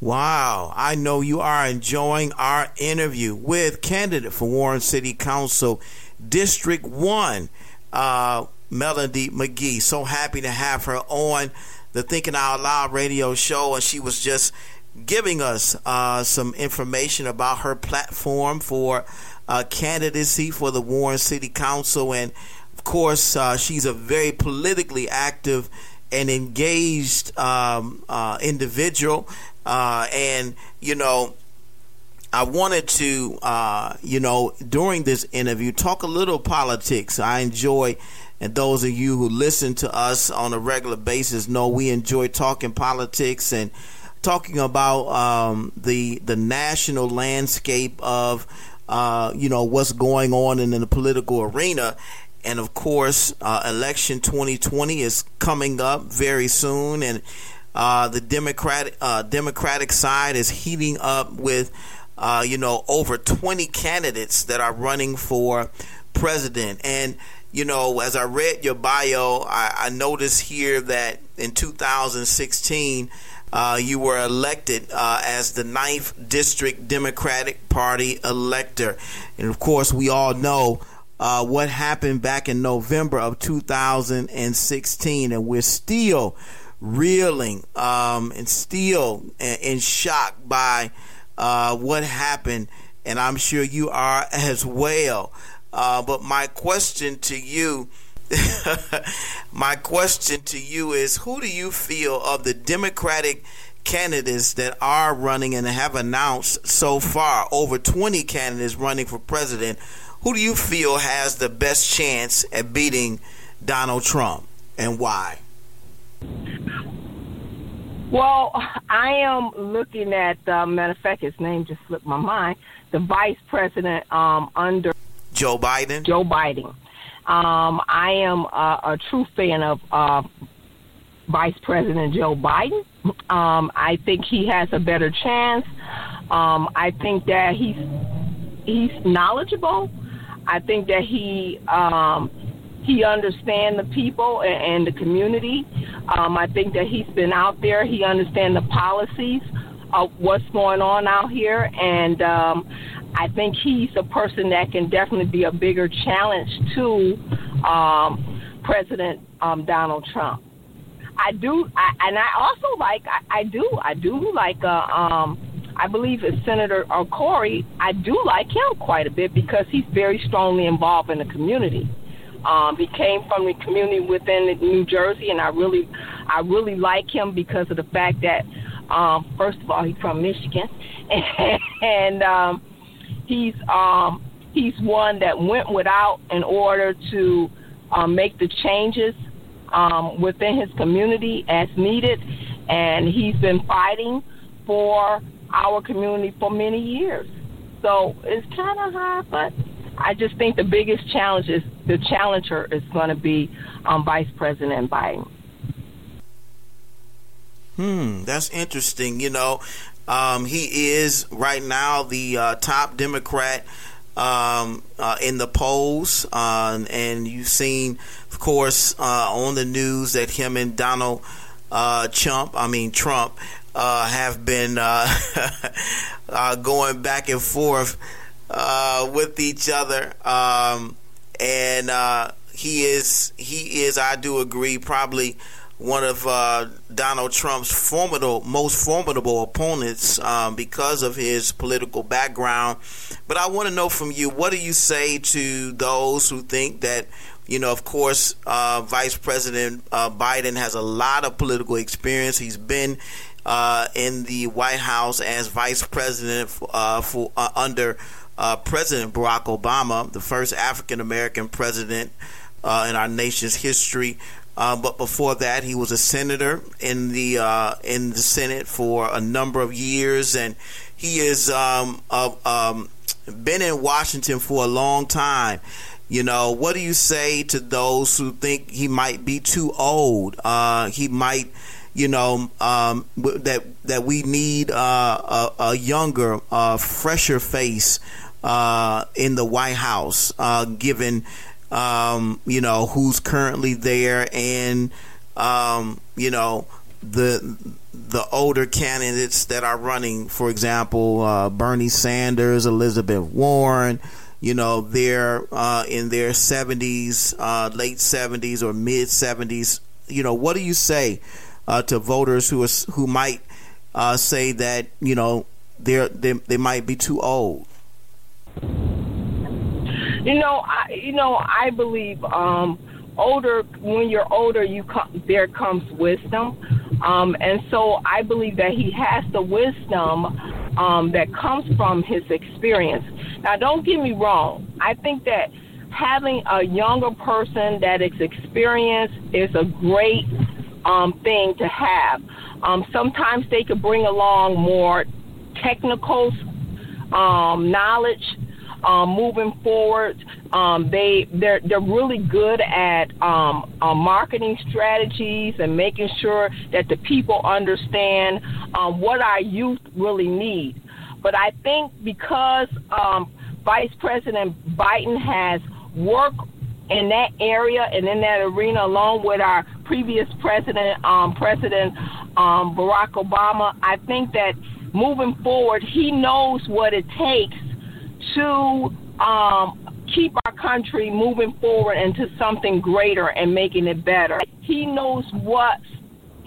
Wow, I know you are enjoying our interview with candidate for Warren City Council, District 1, uh, Melody McGee. So happy to have her on the Thinking Out Loud radio show, and she was just giving us uh, some information about her platform for uh, candidacy for the Warren City Council. And of course, uh, she's a very politically active and engaged um, uh, individual. Uh, and, you know, I wanted to, uh, you know, during this interview, talk a little politics. I enjoy, and those of you who listen to us on a regular basis know we enjoy talking politics and talking about um, the the national landscape of, uh, you know, what's going on in, the political arena. And of course, uh, election 2020 is coming up very soon, and uh, the Democratic uh, Democratic side is heating up with, uh, you know, over 20 candidates that are running for president. And you know, as I read your bio, I, I noticed here that in 2016. Uh, you were elected uh, as the ninth district Democratic Party elector, and of course, we all know uh, what happened back in November of 2016, and we're still reeling um, and still in shock by uh, what happened, and I'm sure you are as well. Uh, but my question to you, my question to you is, who do you feel of the Democratic candidates that are running and have announced so far over 20 candidates running for president? Who do you feel has the best chance at beating Donald Trump, and why? Well, I am looking at, uh, matter of fact, his name just slipped my mind, the vice president um, under Joe Biden. Joe Biden. Um, I am a, a true fan of uh, Vice President Joe Biden. Um, I think he has a better chance. Um, I think that he's he's knowledgeable. I think that he um, he understands the people and, and the community. Um, I think that he's been out there. He understands the policies of what's going on out here, and um, I think he's a person that can definitely be a bigger challenge to um, President um, Donald Trump. I do, I, and I also like, I, I do, I do like, uh, um, I believe it's Senator uh, Cory. I do like him quite a bit because he's very strongly involved in the community. Um, he came from the community within New Jersey, and I really, I really like him because of the fact that, um, first of all, he's from Michigan, and um, he's um, he's one that went without in order to um, make the changes um, within his community as needed, and he's been fighting for our community for many years. So it's kind of hard, but I just think the biggest challenge is the challenger is going to be um, Vice President Biden. Hmm, that's interesting. You know, um, he is right now the uh, top Democrat um, uh, in the polls, uh, and you've seen, of course, uh, on the news that him and Donald uh, Trump, I mean Trump, uh, have been going back and forth with each other, um, and he is he is, I do agree, probably one of uh, Donald Trump's formidable, most formidable opponents um, because of his political background. But I want to know from you, what do you say to those who think that, you know, of course, uh, Vice President uh, Biden has a lot of political experience. He's been uh, in the White House as Vice President uh, for uh, under President Barack Obama, the first African American president in our nation's history. Uh, but before that, he was a senator in the uh, in the Senate for a number of years, and he has um, uh, um, been in Washington for a long time. You know, what do you say to those who think he might be too old? Uh, he might, you know, um, that that we need uh, a, a, younger, uh, fresher face in the White House, given um, you know, who's currently there, and um, you know the the older candidates that are running. For example, uh, Bernie Sanders, Elizabeth Warren. You know, they're uh, in their seventies, uh, late seventies or mid seventies. You know, what do you say uh, to voters who are who might uh, say that you know they're they, they might be too old? You know, I, you know, I believe um, older. When you're older, you come, there comes wisdom, um, and so I believe that he has the wisdom um, that comes from his experience. Now, don't get me wrong. I think that having a younger person that is experienced is a great um, thing to have. Um, sometimes they could bring along more technical um, knowledge um, moving forward. Um, they they're they're really good at um, uh, marketing strategies and making sure that the people understand um, what our youth really need. But I think because um, Vice President Biden has worked in that area and in that arena, along with our previous president, um, President um, Barack Obama, I think that moving forward, he knows what it takes to um, keep our country moving forward into something greater and making it better. He knows what's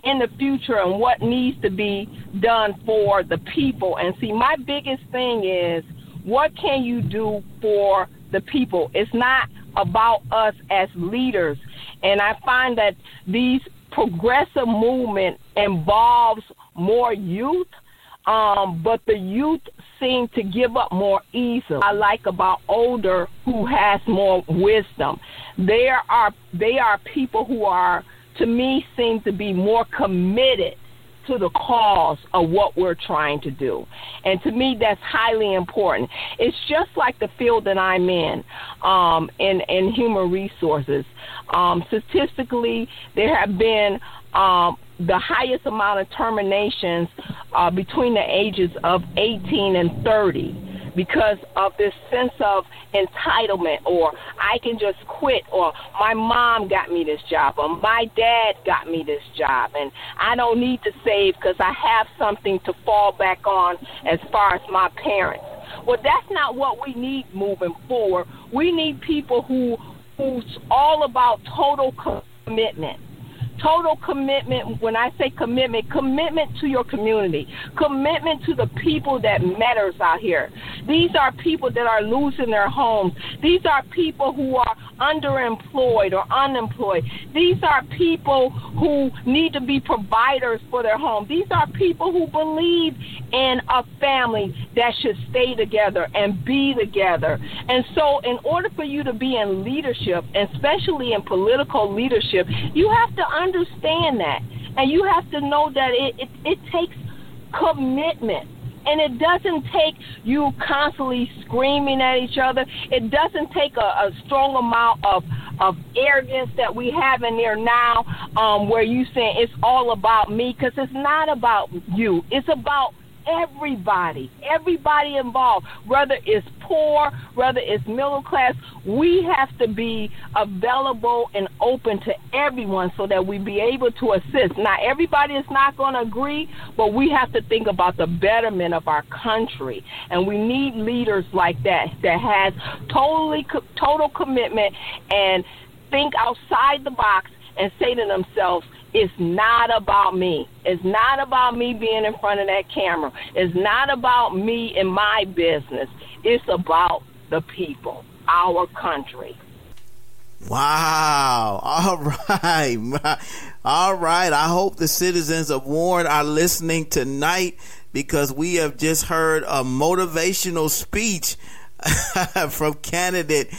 in the future and what needs to be done for the people. And see, my biggest thing is what can you do for the people? It's not about us as leaders. And I find that these progressive movement involves more youth, um, but the youth seem to give up more easily. I like about older who has more wisdom. There are they are people who are to me seem to be more committed to the cause of what we're trying to do. And to me, that's highly important. It's just like the field that I'm in, um, in, in human resources. Um, statistically, there have been um, the highest amount of terminations uh, between the ages of 18 and 30 because of this sense of entitlement or I can just quit or my mom got me this job or my dad got me this job and I don't need to save because I have something to fall back on as far as my parents. Well, that's not what we need moving forward. We need people who who's all about total commitment total commitment. When I say commitment, commitment to your community, commitment to the people that matters out here. These are people that are losing their homes. These are people who are underemployed or unemployed. These are people who need to be providers for their home. These are people who believe in a family that should stay together and be together. And so, in order for you to be in leadership, especially in political leadership, you have to understand that. And you have to know that it, it, it takes commitment. And it doesn't take you constantly screaming at each other. It doesn't take a, a strong amount of of arrogance that we have in there now, um, where you saying it's all about me, because it's not about you. It's about everybody, everybody involved, whether it's poor, whether it's middle class, we have to be available and open to everyone so that we be able to assist. Now, everybody is not going to agree, but we have to think about the betterment of our country, and we need leaders like that that has totally total commitment and think outside the box and say to themselves, it's not about me. It's not about me being in front of that camera. It's not about me and my business. It's about the people, our country. Wow. All right. All right. I hope the citizens of Warren are listening tonight because we have just heard a motivational speech from candidate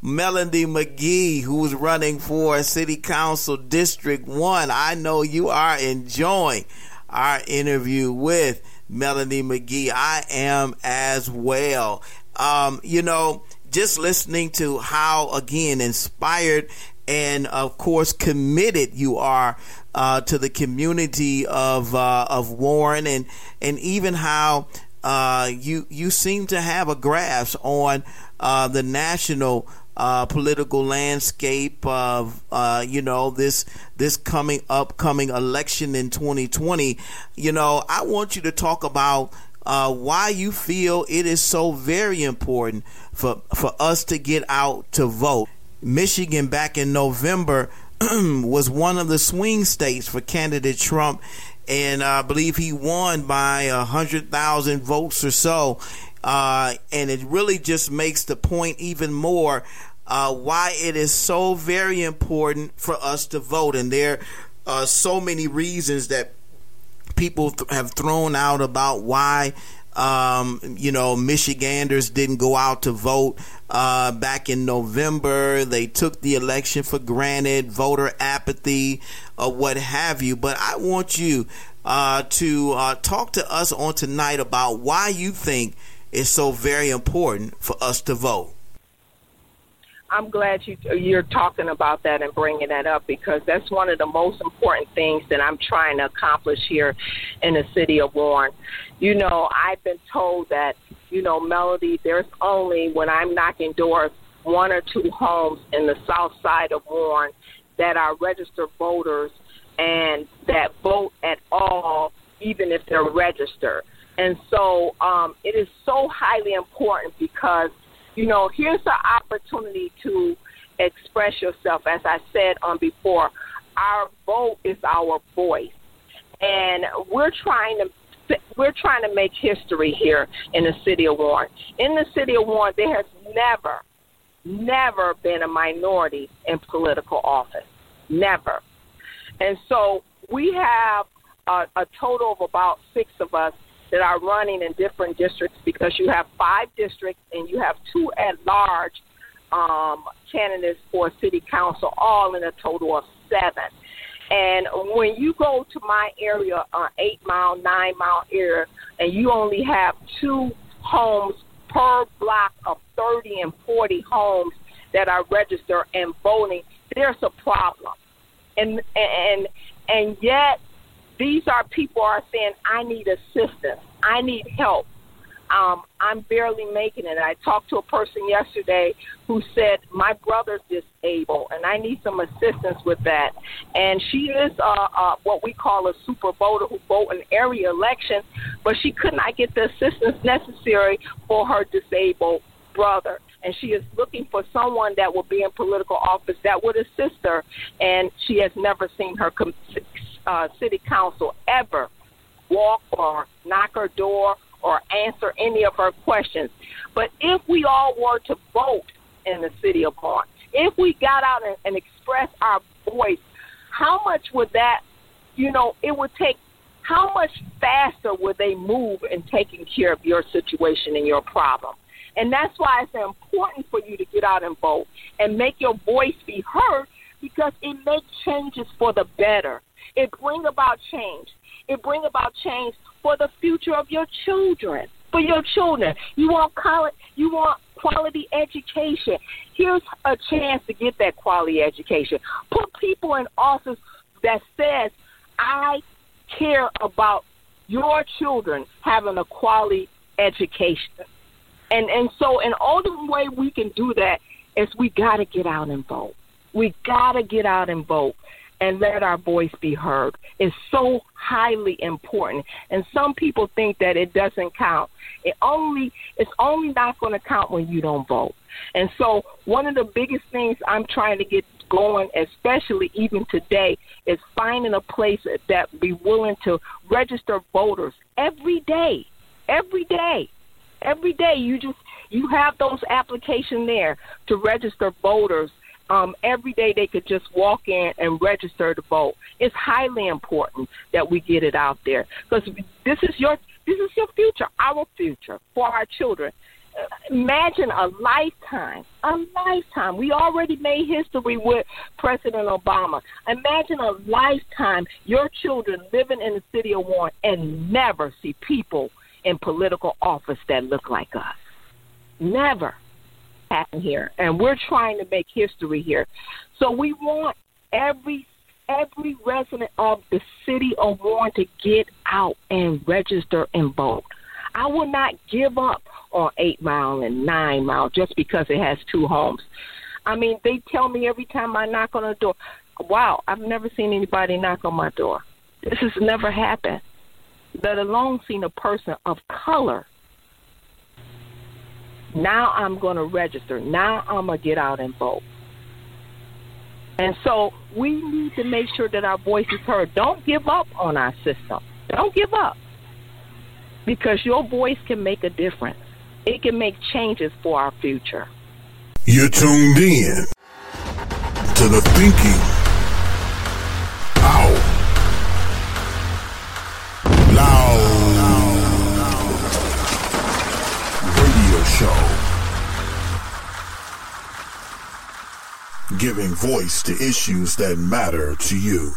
Melody McGee, who is running for City Council District 1. I know you are enjoying our interview with Melody McGee. I am as well. Um, you know, just listening to how, again, inspired and, of course, committed you are uh, to the community of uh, of Warren, and and even how uh, you you seem to have a grasp on uh, the national uh, political landscape of uh, you know this this coming upcoming election in 2020. You know, I want you to talk about uh, why you feel it is so very important for for us to get out to vote. Michigan back in November was one of the swing states for candidate Trump and I believe he won by a hundred thousand votes or so. Uh, and it really just makes the point even more uh, why it is so very important for us to vote. And there are so many reasons that people th- have thrown out about why um, you know, Michiganders didn't go out to vote uh, back in November. They took the election for granted, voter apathy, or what have you. But I want you uh, to uh, talk to us on tonight about why you think it's so very important for us to vote. I'm glad you you're talking about that and bringing that up because that's one of the most important things that I'm trying to accomplish here in the city of Warren. You know, I've been told that you know, Melody, there's only when I'm knocking doors one or two homes in the south side of Warren that are registered voters and that vote at all, even if they're registered. And so um, it is so highly important because you know, here's an opportunity to express yourself. As I said on before, our vote is our voice, and we're trying to we're trying to make history here in the city of Warren. In the city of Warren, there has never, never been a minority in political office. Never. And so we have a, a total of about six of us that are running in different districts because you have five districts and you have two at large um, candidates for city council, all in a total of seven. And when you go to my area, uh, eight mile, nine mile area, and you only have two homes per block of 30 and 40 homes that are registered and voting, there's a problem. And and and yet these are people are saying, I need assistance. I need help. Um, I'm barely making it. I talked to a person yesterday who said, My brother's disabled and I need some assistance with that. And she is uh, uh, what we call a super voter who vote in area election, but she could not get the assistance necessary for her disabled brother. And she is looking for someone that will be in political office that would assist her. And she has never seen her com- uh, city council ever walk or knock her door or answer any of her questions. But if we all were to vote in the city of Warren, if we got out and, and expressed our voice, how much would that, you know, it would take, how much faster would they move in taking care of your situation and your problem? And that's why it's important for you to get out and vote and make your voice be heard because it makes changes for the better. It bring about change. It bring about change for the future of your children. For your children, you want college, you want quality education. Here's a chance to get that quality education. Put people in office that says, "I care about your children having a quality education." And and so, an only way we can do that is we got to get out and vote. We got to get out and vote and let our voice be heard. is so highly important. And some people think that it doesn't count. It only it's only not going to count when you don't vote. And so one of the biggest things I'm trying to get going, especially even today, is finding a place that be willing to register voters every day. Every day. Every day you just you have those application there to register voters um, every day they could just walk in and register to vote. It's highly important that we get it out there because this is your this is your future, our future for our children. Imagine a lifetime, a lifetime. We already made history with President Obama. Imagine a lifetime, your children living in the city of Warren and never see people in political office that look like us. Never happen here, and we're trying to make history here. So we want every every resident of the city of Warren to get out and register and vote. I will not give up on Eight Mile and Nine Mile just because it has two homes. I mean, they tell me every time I knock on a door, "Wow, I've never seen anybody knock on my door. This has never happened." Let alone seen a person of color now I'm going to register. Now I'm going to get out and vote. And so we need to make sure that our voice is heard. Don't give up on our system. Don't give up. Because your voice can make a difference. It can make changes for our future. You're tuned in to the Thinking Out Giving voice to issues that matter to you.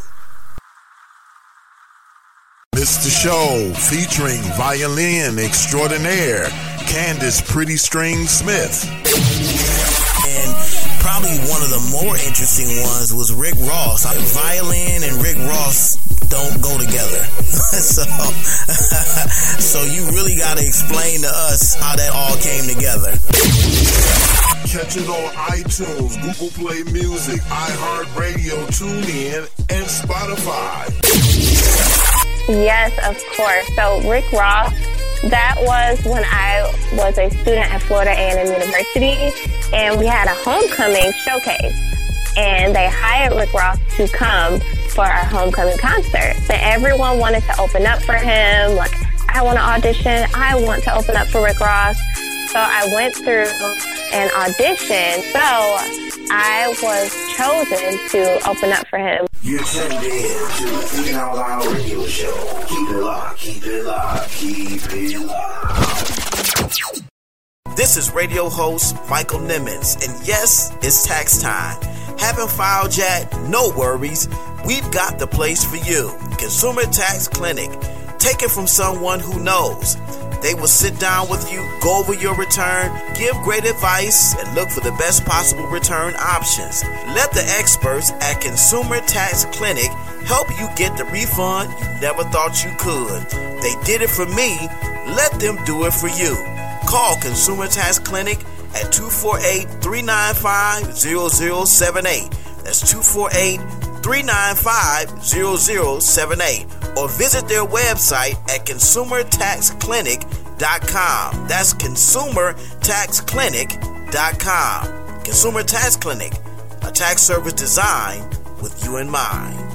Mr. Show featuring violin extraordinaire Candace Pretty String Smith. And probably one of the more interesting ones was Rick Ross. Violin and Rick Ross don't go together. so, so you really got to explain to us how that all came together. Catch it on iTunes, Google Play Music, iHeartRadio, TuneIn, and Spotify. Yes, of course. So Rick Ross, that was when I was a student at Florida A&M University, and we had a homecoming showcase. And they hired Rick Ross to come for our homecoming concert. And everyone wanted to open up for him. Like, I want to audition. I want to open up for Rick Ross. So I went through an audition. So I was chosen to open up for him. You're tuned in to the Think Out Loud Radio Show. Keep it locked, keep it locked, keep it locked. This is radio host Michael Nimmons, and yes, it's tax time. Haven't filed yet? No worries. We've got the place for you. Consumer Tax Clinic. Take it from someone who knows. They will sit down with you, go over your return, give great advice, and look for the best possible return options. Let the experts at Consumer Tax Clinic help you get the refund you never thought you could. They did it for me. Let them do it for you. Call Consumer Tax Clinic at 248 395 0078. That's 248 395 0078. Or visit their website at consumertaxclinic.com. That's consumertaxclinic.com. Consumer Tax Clinic, a tax service designed with you in mind.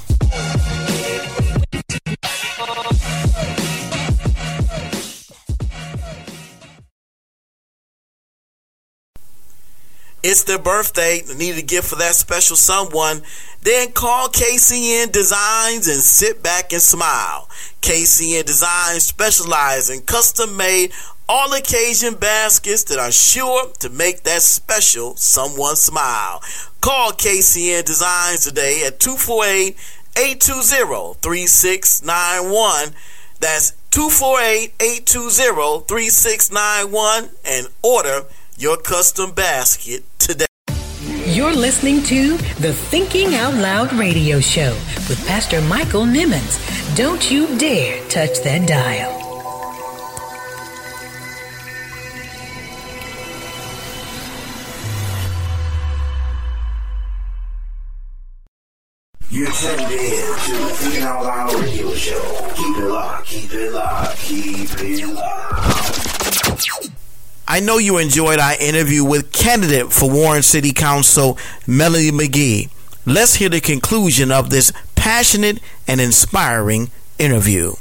It's their birthday. Need a gift for that special someone. Then call KCN Designs and sit back and smile. KCN Designs specialize in custom made all occasion baskets that are sure to make that special someone smile. Call KCN Designs today at 248 820 3691. That's 248 820 3691 and order your custom basket. You're listening to the Thinking Out Loud radio show with Pastor Michael Nimmons. Don't you dare touch that dial. You're tuned in to the Thinking Out Loud radio show. Keep it locked, keep it locked, keep it locked. I know you enjoyed our interview with candidate for Warren City Council, Melanie McGee. Let's hear the conclusion of this passionate and inspiring interview.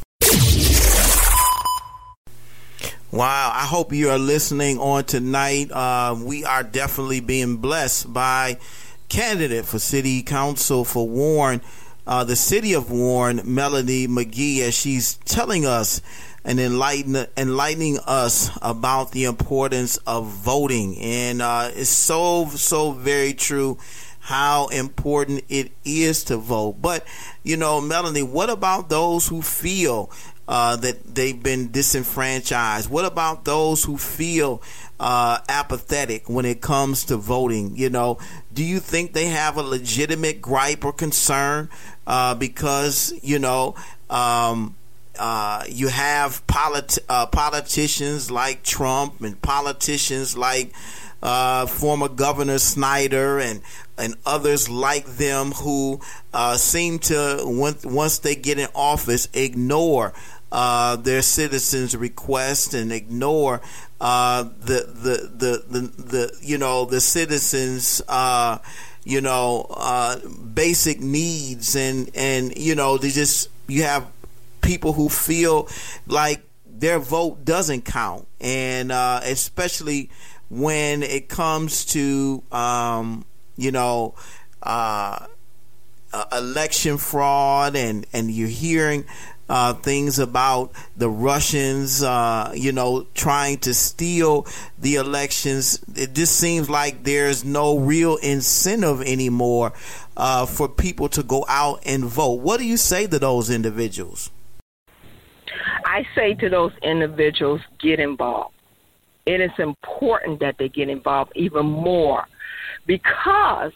Wow, I hope you are listening on tonight. Uh, we are definitely being blessed by candidate for City Council for Warren, uh, the City of Warren, Melanie McGee, as she's telling us and enlighten, enlightening us about the importance of voting. And uh, it's so, so very true how important it is to vote. But, you know, Melanie, what about those who feel uh, that they've been disenfranchised? What about those who feel uh, apathetic when it comes to voting? You know, do you think they have a legitimate gripe or concern uh, because, you know, um, uh, you have polit- uh, politicians like Trump and politicians like uh, former Governor Snyder and and others like them who uh, seem to once they get in office ignore uh, their citizens' requests and ignore uh, the, the, the the the you know the citizens you know basic needs and and you know they just you have people who feel like their vote doesn't count, and uh, especially when it comes to um, you know uh, election fraud, and and you're hearing. Uh, things about the Russians, uh, you know, trying to steal the elections. It just seems like there's no real incentive anymore uh, for people to go out and vote. What do you say to those individuals? I say to those individuals, get involved. It is important that they get involved even more because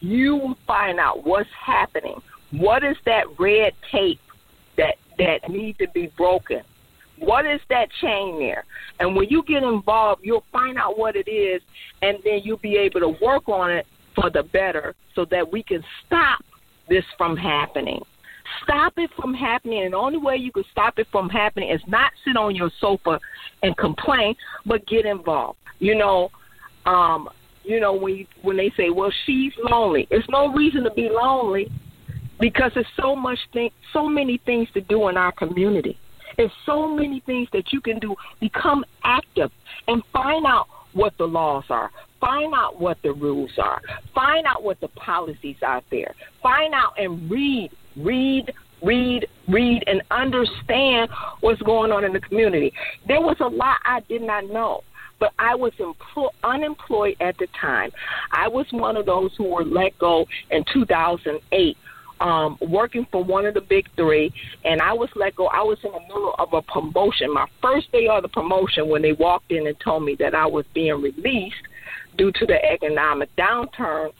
you will find out what's happening. What is that red tape that that needs to be broken? What is that chain there? And when you get involved, you'll find out what it is, and then you'll be able to work on it for the better so that we can stop this from happening. Stop it from happening. And the only way you can stop it from happening is not sit on your sofa and complain, but get involved. You know, um, you know when you, when they say, "Well, she's lonely," it's no reason to be lonely because there's so much thing, so many things to do in our community. There's so many things that you can do. Become active and find out what the laws are. Find out what the rules are. Find out what the policies out there. Find out and read read, read, read, and understand what's going on in the community. There was a lot I did not know, but I was empl- unemployed at the time. I was one of those who were let go in 2008. Um, working for one of the big three, and I was let go. I was in the middle of a promotion, my first day of the promotion, when they walked in and told me that I was being released due to the economic downturn,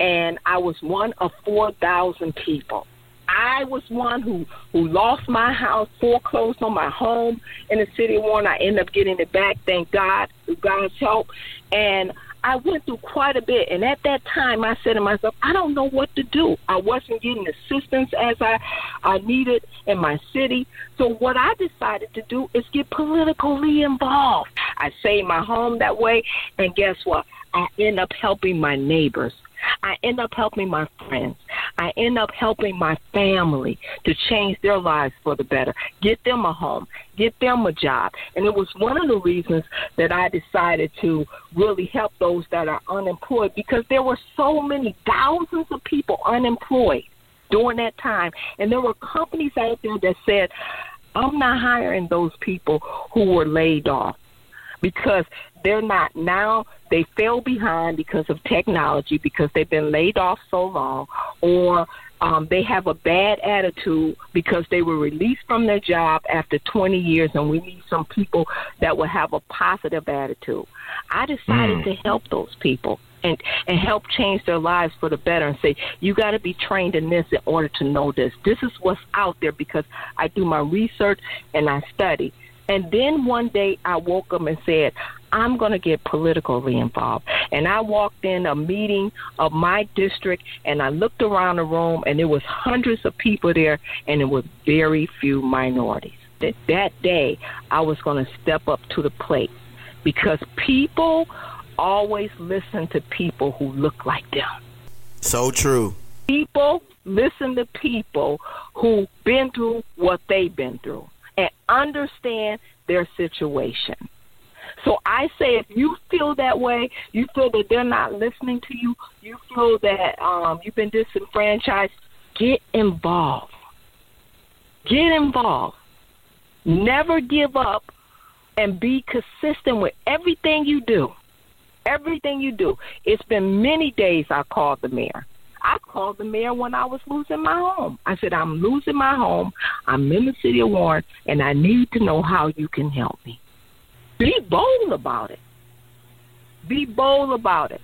and I was one of 4,000 people. I was one who who lost my house, foreclosed on my home in the city of Warren. I ended up getting it back, thank God, through God's help. And I went through quite a bit, and at that time, I said to myself, I don't know what to do. I wasn't getting assistance as I I needed in my city. So what I decided to do is get politically involved. I saved my home that way, and guess what? I end up helping my neighbors. I end up helping my friends. I end up helping my family to change their lives for the better, get them a home, get them a job. And it was one of the reasons that I decided to really help those that are unemployed because there were so many thousands of people unemployed during that time. And there were companies out there that said, I'm not hiring those people who were laid off because they're not now they fell behind because of technology because they've been laid off so long or um, they have a bad attitude because they were released from their job after 20 years and we need some people that will have a positive attitude. I decided Mm. to help those people and and help change their lives for the better and say you got to be trained in this in order to know this. This is what's out there because i do my research and i study and then one day I woke up and said, I'm going to get politically involved. And I walked in a meeting of my district and I looked around the room and there was hundreds of people there and it was very few minorities. That that day I was going to step up to the plate because people always listen to people who look like them. So true. People listen to people who have been through what they've been through and understand their situation. So I say if you feel that way, you feel that they're not listening to you, you feel that um, you've been disenfranchised, get involved. Get involved. Never give up and be consistent with everything you do. Everything you do. It's been many days I called the mayor. I called the mayor when I was losing my home. I said, I'm losing my home. I'm in the city of Warren, and I need to know how you can help me. Be bold about it. Be bold about it.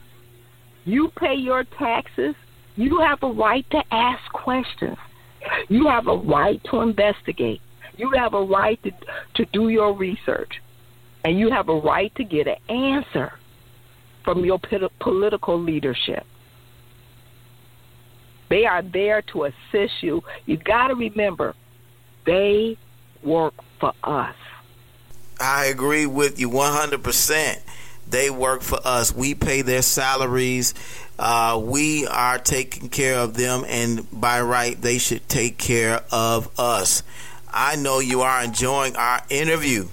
You pay your taxes. You have a right to ask questions. You have a right to investigate. You have a right to, to do your research. And you have a right to get an answer from your pol- political leadership. They are there to assist you. You got to remember, they work for us. I agree with you 100%. They work for us. We pay their salaries. Uh, we are taking care of them, and by right, they should take care of us. I know you are enjoying our interview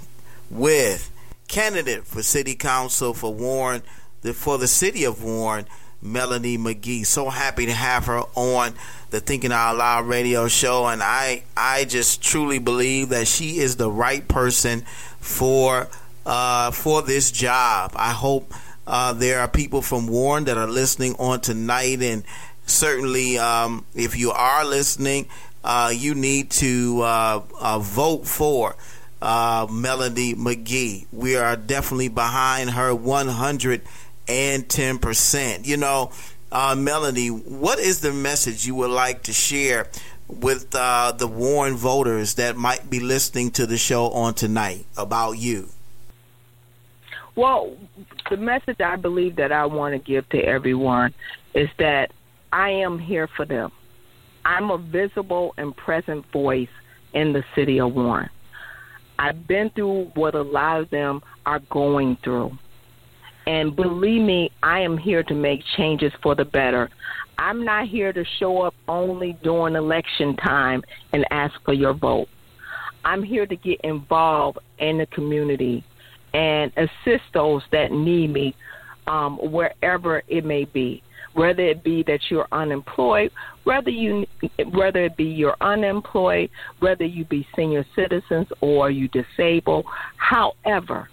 with candidate for city council for Warren, for the city of Warren, Melanie McGee. So happy to have her on the Thinking Out Loud radio show, and I I just truly believe that she is the right person for uh, for this job. I hope uh, there are people from Warren that are listening on tonight, and certainly um, if you are listening, uh, you need to uh, uh, vote for uh, Melanie McGee. We are definitely behind her 110%. You know, uh, Melanie, what is the message you would like to share with uh, the Warren voters that might be listening to the show on tonight about you? Well, the message I believe that I want to give to everyone is that I am here for them. I'm a visible and present voice in the city of Warren. I've been through what a lot of them are going through. And believe me, I am here to make changes for the better. I'm not here to show up only during election time and ask for your vote. I'm here to get involved in the community and assist those that need me um, wherever it may be. Whether it be that you're unemployed, whether you whether it be you're unemployed, whether you be senior citizens or you disabled. However,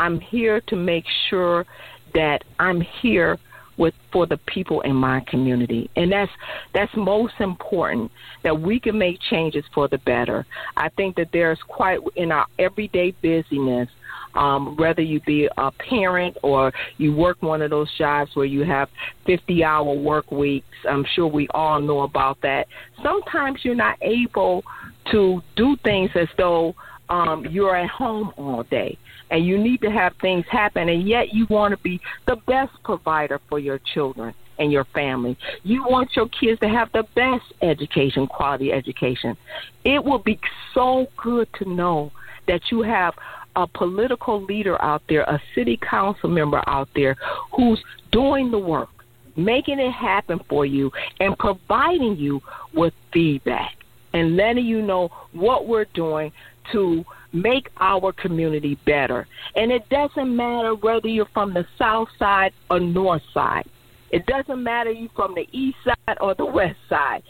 I'm here to make sure that I'm here with for the people in my community. And that's that's most important that we can make changes for the better. I think that there's quite in our everyday busyness um, whether you be a parent or you work one of those jobs where you have 50 hour work weeks. I'm sure we all know about that. Sometimes you're not able to do things as though um, you're at home all day and you need to have things happen, and yet you want to be the best provider for your children and your family. You want your kids to have the best education, quality education. It will be so good to know that you have a political leader out there, a city council member out there who's doing the work, making it happen for you, and providing you with feedback and letting you know what we're doing to make our community better. And it doesn't matter whether you're from the south side or north side. It doesn't matter you from the east side or the west side.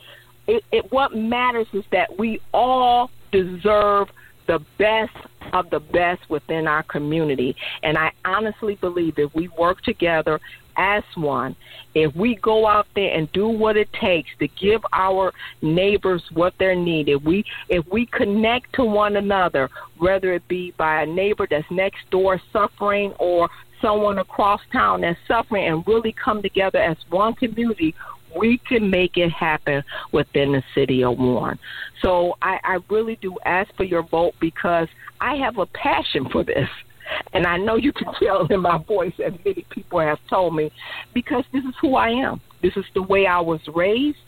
It, it what matters is that we all deserve the best of the best within our community. And I honestly believe if we work together as one, if we go out there and do what it takes to give our neighbors what they need, if we if we connect to one another, whether it be by a neighbor that's next door suffering or someone across town that's suffering and really come together as one community, we can make it happen within the city of Warren. So I, I really do ask for your vote because I have a passion for this. And I know you can tell in my voice, as many people have told me, because this is who I am. This is the way I was raised.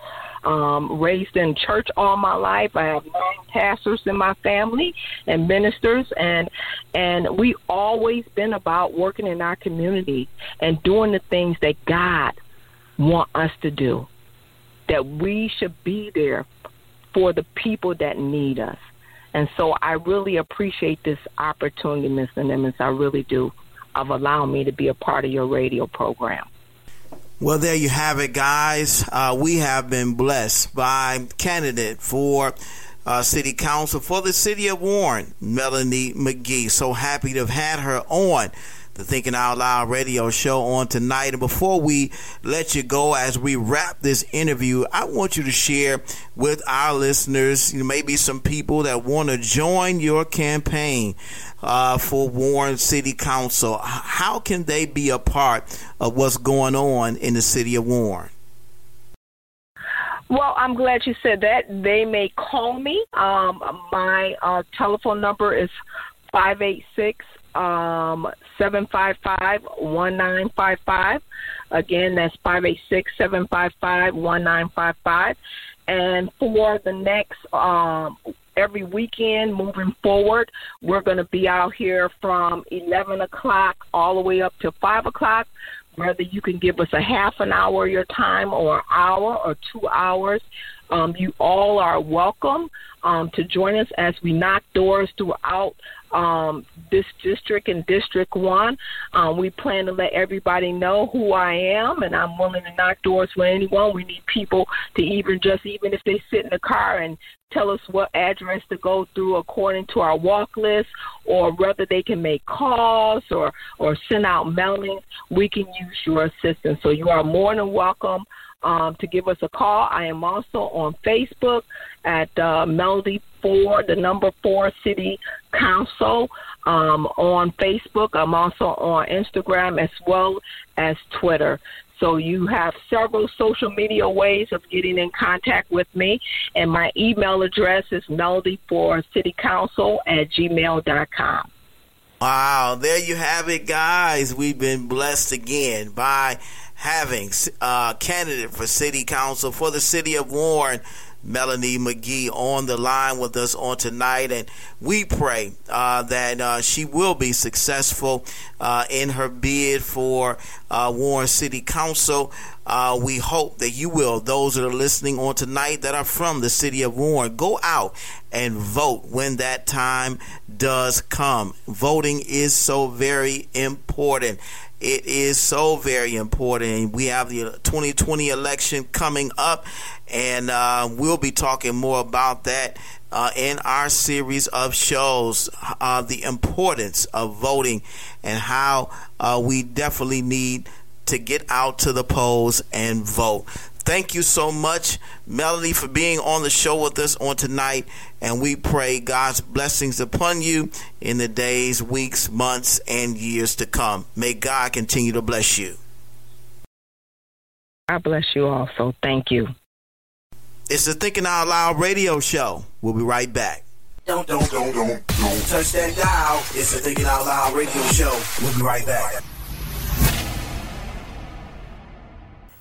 Um, raised in church all my life. I have nine pastors in my family and ministers, and and we always been about working in our community and doing the things that God want us to do. That we should be there for the people that need us. And so I really appreciate this opportunity, Mr. Nimmons. I really do, of allowing me to be a part of your radio program. Well, there you have it, guys. Uh, we have been blessed by candidate for uh, city council for the city of Warren, Melanie McGee. So happy to have had her on the Thinking Out Loud radio show on tonight. And before we let you go, as we wrap this interview, I want you to share with our listeners, you know, maybe some people that want to join your campaign uh, for Warren City Council. How can they be a part of what's going on in the city of Warren? Well, I'm glad you said that. They may call me. Um, my uh, telephone number is 586 um, 755-1955. Again, that's 586-755-1955. And for the next, um, every weekend moving forward, we're going to be out here from 11 o'clock all the way up to 5 o'clock. Whether you can give us a half an hour of your time or an hour or two hours, um, you all are welcome um, to join us as we knock doors throughout um, this district and District 1. Um, we plan to let everybody know who I am, and I'm willing to knock doors for anyone. We need people to even just, even if they sit in the car and tell us what address to go through according to our walk list, or whether they can make calls or, or send out mailings, we can use your assistance. So you are more than welcome um, to give us a call. I am also on Facebook at uh, Melody Four, the number four City Council um, on Facebook. I'm also on Instagram as well as Twitter. So you have several social media ways of getting in contact with me, and my email address is melody4citycouncil at gmail.com. Wow, there you have it, guys. We've been blessed again by having a uh, candidate for city council for the city of Warren. Melanie McGee on the line with us on tonight, and we pray uh, that uh, she will be successful uh, in her bid for uh, Warren City Council. We hope that you will. Those that are listening on tonight that are from the city of Warren, go out and vote when that time does come. Voting is so very important. It is so very important. We have the 2020 election coming up, and uh, we'll be talking more about that uh, in our series of shows. Uh, the importance of voting and how uh, we definitely need to get out to the polls and vote. Thank you so much, Melody, for being on the show with us on tonight. And we pray God's blessings upon you in the days, weeks, months, and years to come. May God continue to bless you. God bless you also. Thank you. It's the Thinking Out Loud radio show. We'll be right back. Don't, don't, don't, don't, don't touch that dial. It's the Thinking Out Loud radio show. We'll be right back.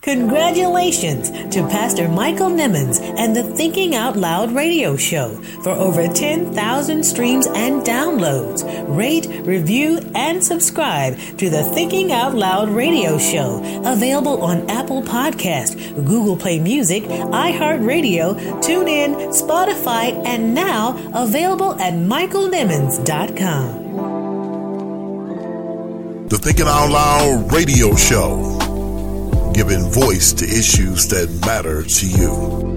Congratulations to Pastor Michael Nimmons and the Thinking Out Loud radio show for over 10,000 streams and downloads. Rate, review, and subscribe to the Thinking Out Loud radio show. Available on Apple Podcast, Google Play Music, iHeartRadio, TuneIn, Spotify, and now available at michaelnimmons.com. The Thinking Out Loud radio show, giving voice to issues that matter to you.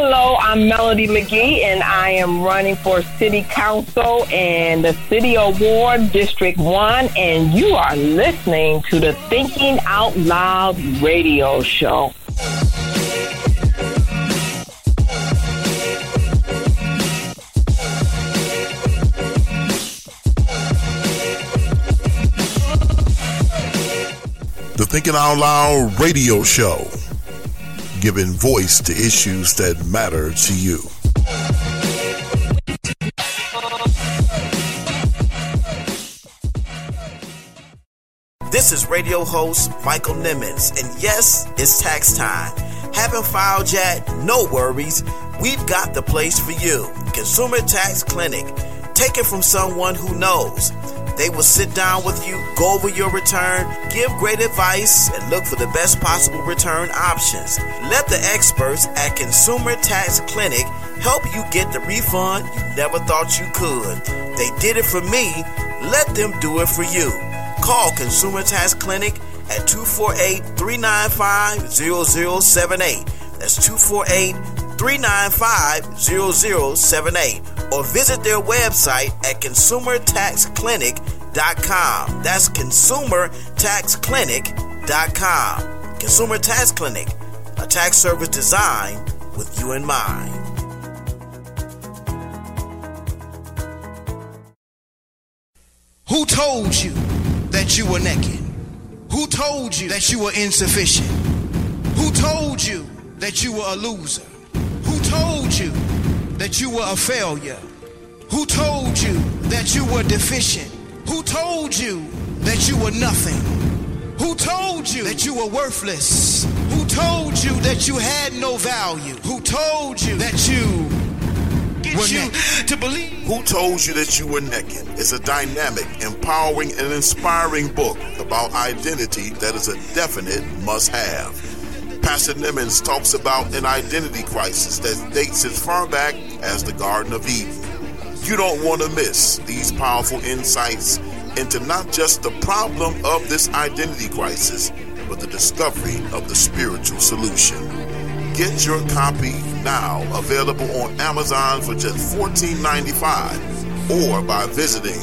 Hello, I'm Melody McGee, and I am running for City Council in the City of Warren, District 1, and you are listening to the Thinking Out Loud radio show. The Thinking Out Loud radio show, giving voice to issues that matter to you. This is radio host Michael Nimmons, and yes, it's tax time. Haven't filed yet? No worries. We've got the place for you Consumer Tax Clinic. Take it from someone who knows. They will sit down with you, go over your return, give great advice, and look for the best possible return options. Let the experts at Consumer Tax Clinic help you get the refund you never thought you could. They did it for me. Let them do it for you. Call Consumer Tax Clinic at 248 395 0078. That's 248 395 0078. Or visit their website at consumertaxclinic.com. That's consumertaxclinic.com. Consumer Tax Clinic, a tax service designed with you in mind. Who told you that you were naked? Who told you that you were insufficient? Who told you that you were a loser? Who told you that you were a failure? Who told you that you were deficient? Who told you that you were nothing? Who told you that you were worthless? Who told you that you had no value? Who told you that you get you to believe? Who Told You That You Were Naked It's a dynamic, empowering, and inspiring book about identity that is a definite must have. Pastor Nimmons talks about an identity crisis that dates as far back as the Garden of Eden. You don't want to miss these powerful insights into not just the problem of this identity crisis, but the discovery of the spiritual solution. Get your copy now, available on Amazon for just $14.95 or by visiting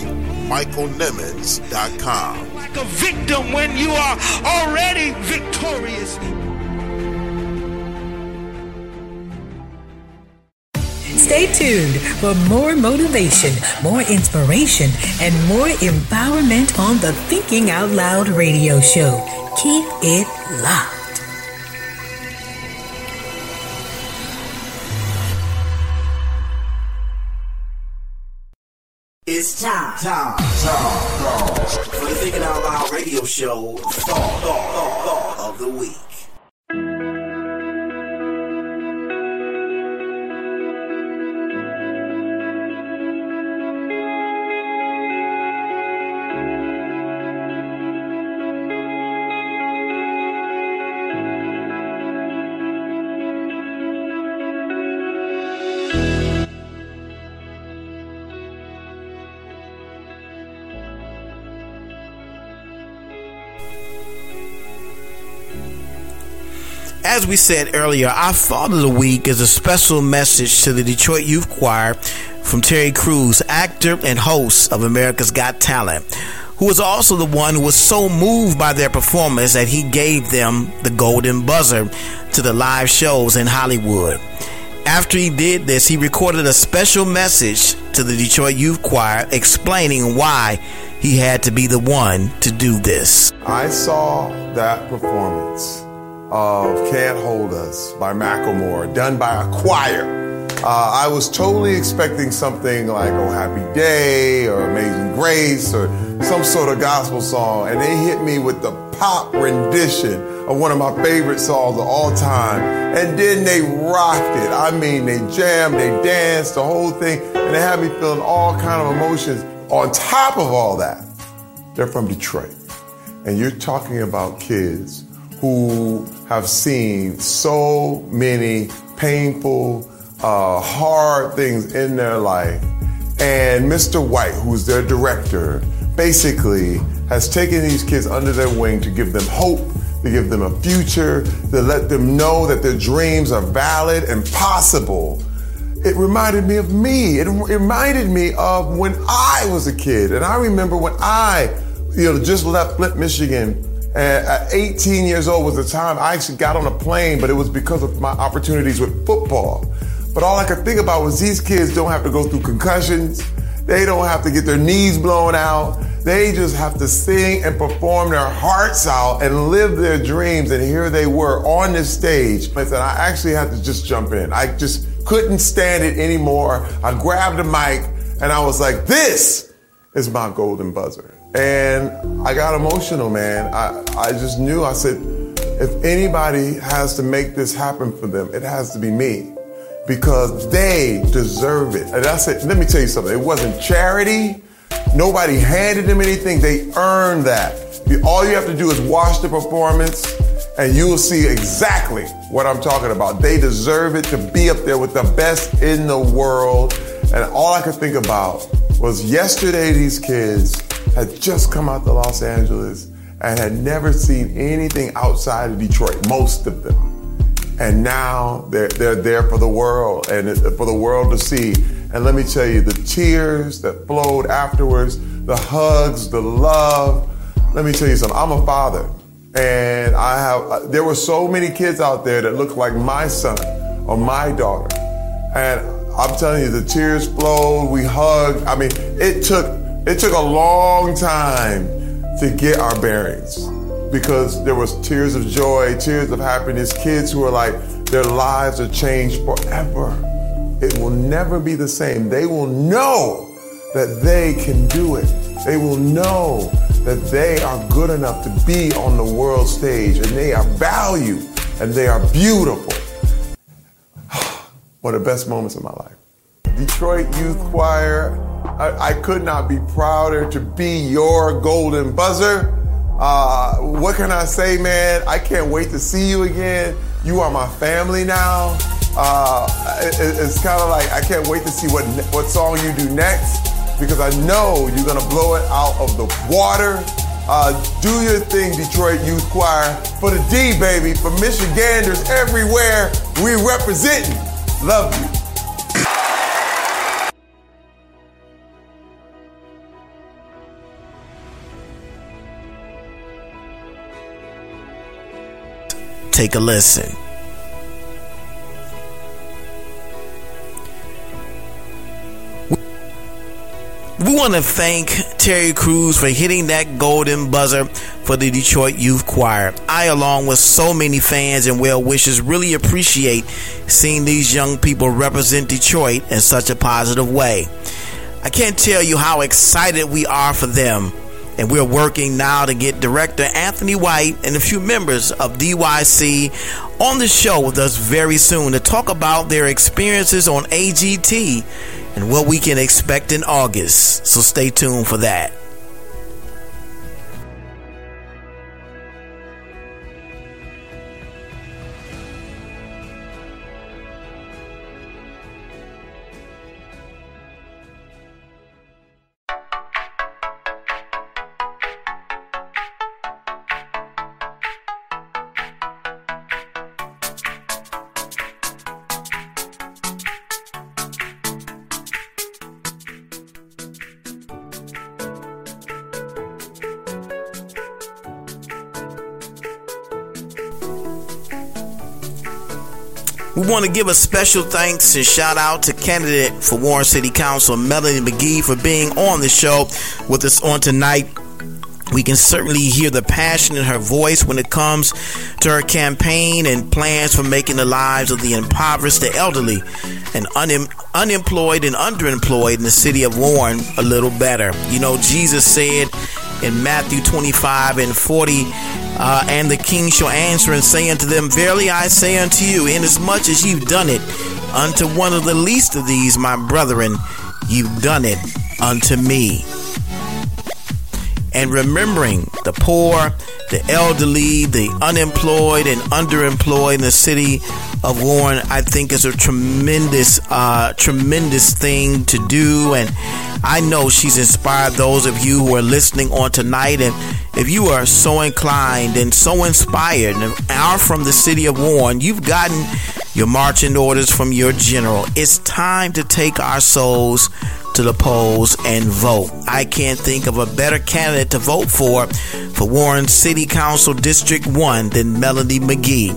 michaelnimmons.com. Like a victim when you are already victorious. Stay tuned for more motivation, more inspiration, and more empowerment on the Thinking Out Loud radio show. Keep it locked. It's time, time, time, time for the Thinking Out Loud radio show thought, thought, thought, thought of the week. As we said earlier, our thought of the week is a special message to the Detroit Youth Choir from Terry Crews, actor and host of America's Got Talent, who was also the one who was so moved by their performance that he gave them the golden buzzer to the live shows in Hollywood. After he did this, he recorded a special message to the Detroit Youth Choir explaining why he had to be the one to do this. I saw that performance of Can't Hold Us by Macklemore, done by a choir. Uh, I was totally expecting something like Oh Happy Day or Amazing Grace or some sort of gospel song, and they hit me with the pop rendition of one of my favorite songs of all time. And then they rocked it. I mean, they jammed, they danced, the whole thing, and they had me feeling all kind of emotions. On top of all that, they're from Detroit. And you're talking about kids who have seen so many painful, uh, hard things in their life. And Mr. White, who's their director, basically has taken these kids under their wing to give them hope, to give them a future, to let them know that their dreams are valid and possible. It reminded me of me. It reminded me of when I was a kid. And I remember when I, you know, just left Flint, Michigan and at 18 years old was the time I actually got on a plane, but it was because of my opportunities with football. But all I could think about was these kids don't have to go through concussions. They don't have to get their knees blown out. They just have to sing and perform their hearts out and live their dreams. And here they were on this stage. I said, I actually had to just jump in. I just couldn't stand it anymore. I grabbed the mic and I was like, this is my golden buzzer. And I got emotional, man. I, I just knew, I said, if anybody has to make this happen for them, it has to be me because they deserve it. And I said, let me tell you something. It wasn't charity. Nobody handed them anything. They earned that. All you have to do is watch the performance and you will see exactly what I'm talking about. They deserve it to be up there with the best in the world. And all I could think about was yesterday these kids had just come out to Los Angeles and had never seen anything outside of Detroit, most of them. And now they're, they're there for the world and for the world to see. And let me tell you, the tears that flowed afterwards, the hugs, the love. Let me tell you something. I'm a father. And I have, uh, there were so many kids out there that looked like my son or my daughter. And I'm telling you, the tears flowed, we hugged. I mean, it took it took a long time to get our bearings because there was tears of joy, tears of happiness, kids who are like, their lives are changed forever. It will never be the same. They will know that they can do it. They will know that they are good enough to be on the world stage and they are valued and they are beautiful. One of the best moments of my life. Detroit Youth Choir, I, I, could not be prouder to be your golden buzzer. Uh, what can I say, man? I can't wait to see you again. You are my family now. Uh, it, it's kind of like I can't wait to see what what song you do next because I know you're gonna blow it out of the water. Uh, do your thing, Detroit Youth Choir. For the D, baby, for Michiganders everywhere, we representing. Love you. Take a listen. We want to thank Terry Crews for hitting that golden buzzer for the Detroit Youth Choir. I, along with so many fans and well wishers, really appreciate seeing these young people represent Detroit in such a positive way. I can't tell you how excited we are for them. And we're working now to get director Anthony White and a few members of DYC on the show with us very soon to talk about their experiences on AGT and what we can expect in August. So stay tuned for that. Give a special thanks and shout out to candidate for Warren City Council, Melanie McGee, for being on the show with us on tonight. We can certainly hear the passion in her voice when it comes to her campaign and plans for making the lives of the impoverished, the elderly, and un- unemployed and underemployed in the city of Warren a little better. You know, Jesus said in Matthew 25 and 40, uh, and the king shall answer and say unto them, Verily I say unto you, inasmuch as you've done it unto one of the least of these, my brethren, you've done it unto me. And remembering the poor, the elderly, the unemployed, and underemployed in the city of Warren, I think is a tremendous, uh, tremendous thing to do. And I know she's inspired those of you who are listening on tonight. And if you are so inclined and so inspired and are from the city of Warren, you've gotten your marching orders from your general. It's time to take our souls to the polls and vote. I can't think of a better candidate to vote for for Warren City Council District 1 than Melanie McGee.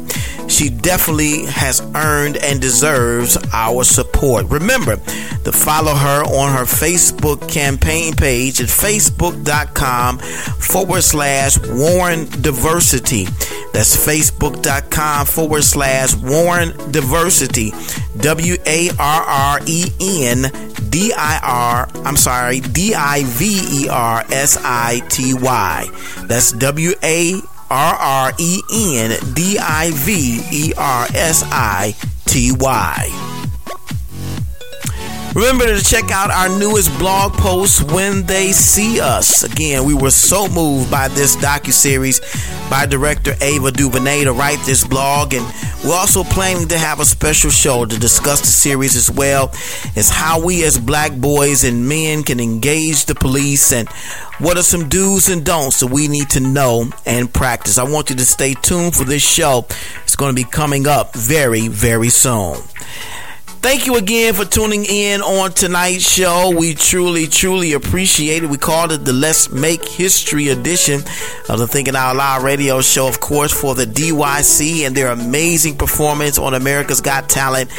She definitely has earned and deserves our support. Remember to follow her on her Facebook campaign page at facebook.com forward slash Warren Diversity. That's facebook.com forward slash Warren Diversity. W A R R E N D I R, I'm sorry, D I V E R S I T Y. That's W A R R E N D I V E R S I T Y. Remember to check out our newest blog post when they see us. Again, we were so moved by this docu-series by director Ava DuVernay to write this blog, and we're also planning to have a special show to discuss the series as well as how we as black boys and men can engage the police and what are some do's and don'ts that we need to know and practice. I want you to stay tuned for this show. It's going to be coming up very, very soon. Thank you again for tuning in on tonight's show. We truly, truly appreciate it. We called it the Let's Make History edition of the Thinking Out Loud radio show, of course, for the DYC and their amazing performance on America's Got Talent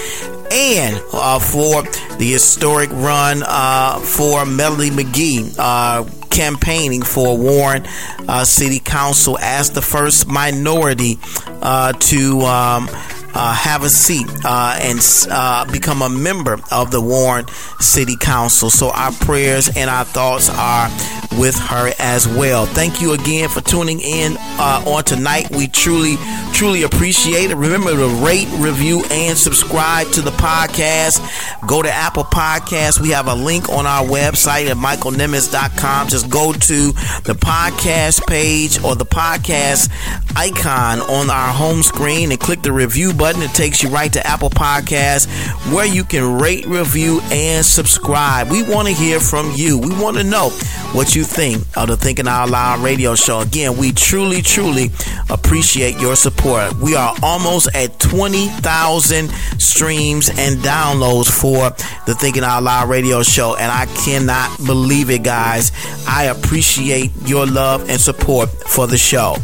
and uh, for the historic run uh, for Melody McGee. Uh, campaigning for Warren uh, City Council as the first minority uh, to um, uh, have a seat uh, and uh, become a member of the Warren City Council. So our prayers and our thoughts are with her as well. Thank you again for tuning in uh, on tonight. We truly, truly appreciate it. Remember to rate, review, and subscribe to the podcast. Go to Apple Podcasts. We have a link on our website at michaelnimmons.com. Just go to the podcast page or the podcast icon on our home screen and click the review button. It takes you right to Apple Podcasts where you can rate, review, and subscribe. We want to hear from you. We want to know what you think of the Thinking Out Loud radio show. Again, we truly, truly appreciate your support. We are almost at 20,000 streams and downloads for the Thinking Out Loud radio show, and I cannot believe it, guys. I appreciate your love and support for the show.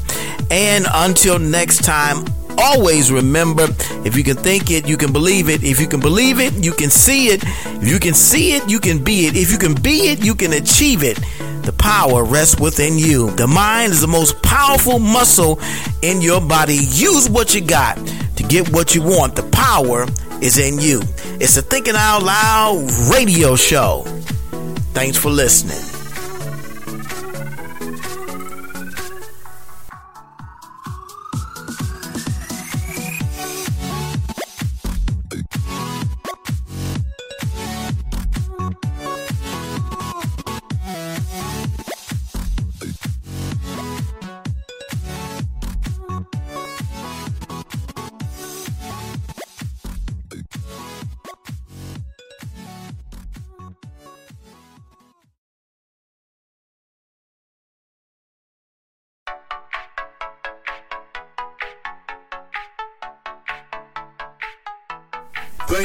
And until next time, always remember if you can think it, you can believe it. If you can believe it, you can see it. If you can see it, you can be it. If you can be it, you can achieve it. The power rests within you. The mind is the most powerful muscle in your body. Use what you got to get what you want. The power is in you. It's a Thinking Out Loud radio show. Thanks for listening.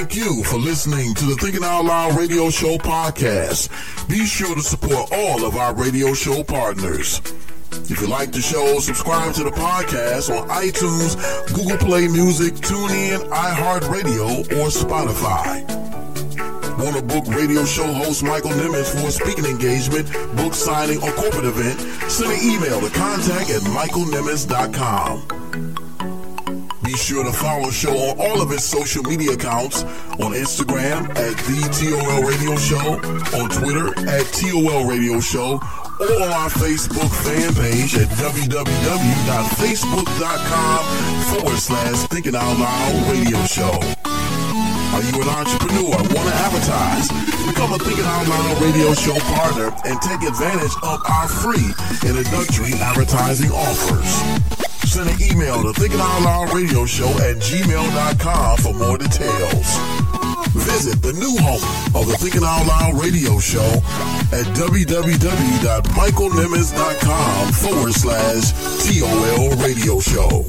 Thank you for listening to the Thinking Out Loud Radio Show podcast. Be sure to support all of our radio show partners. If you like the show, subscribe to the podcast on iTunes, Google Play Music, TuneIn, iHeartRadio, or Spotify. Want to book radio show host Michael Nimmons for a speaking engagement, book signing, or corporate event? Send an email to contact at michaelnimmons.com. Sure to follow show on all of its social media accounts on Instagram at the TOL Radio Show, on Twitter at TOL Radio Show, or on our Facebook fan page at www.facebook.com forward slash Thinking Out Loud Radio Show. Are you an entrepreneur? Want to advertise? Become a Thinking Out Loud radio show partner and take advantage of our free introductory advertising offers. Send an email to Thinking Out Loud Radio Show at gmail.com for more details. Visit the new home of the Thinking Out Loud Radio Show at www.michaelnimmons.com forward slash TOL Radio Show.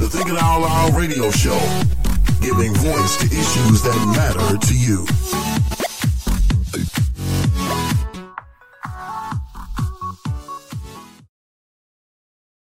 The Thinking Out Loud Radio Show, giving voice to issues that matter to you.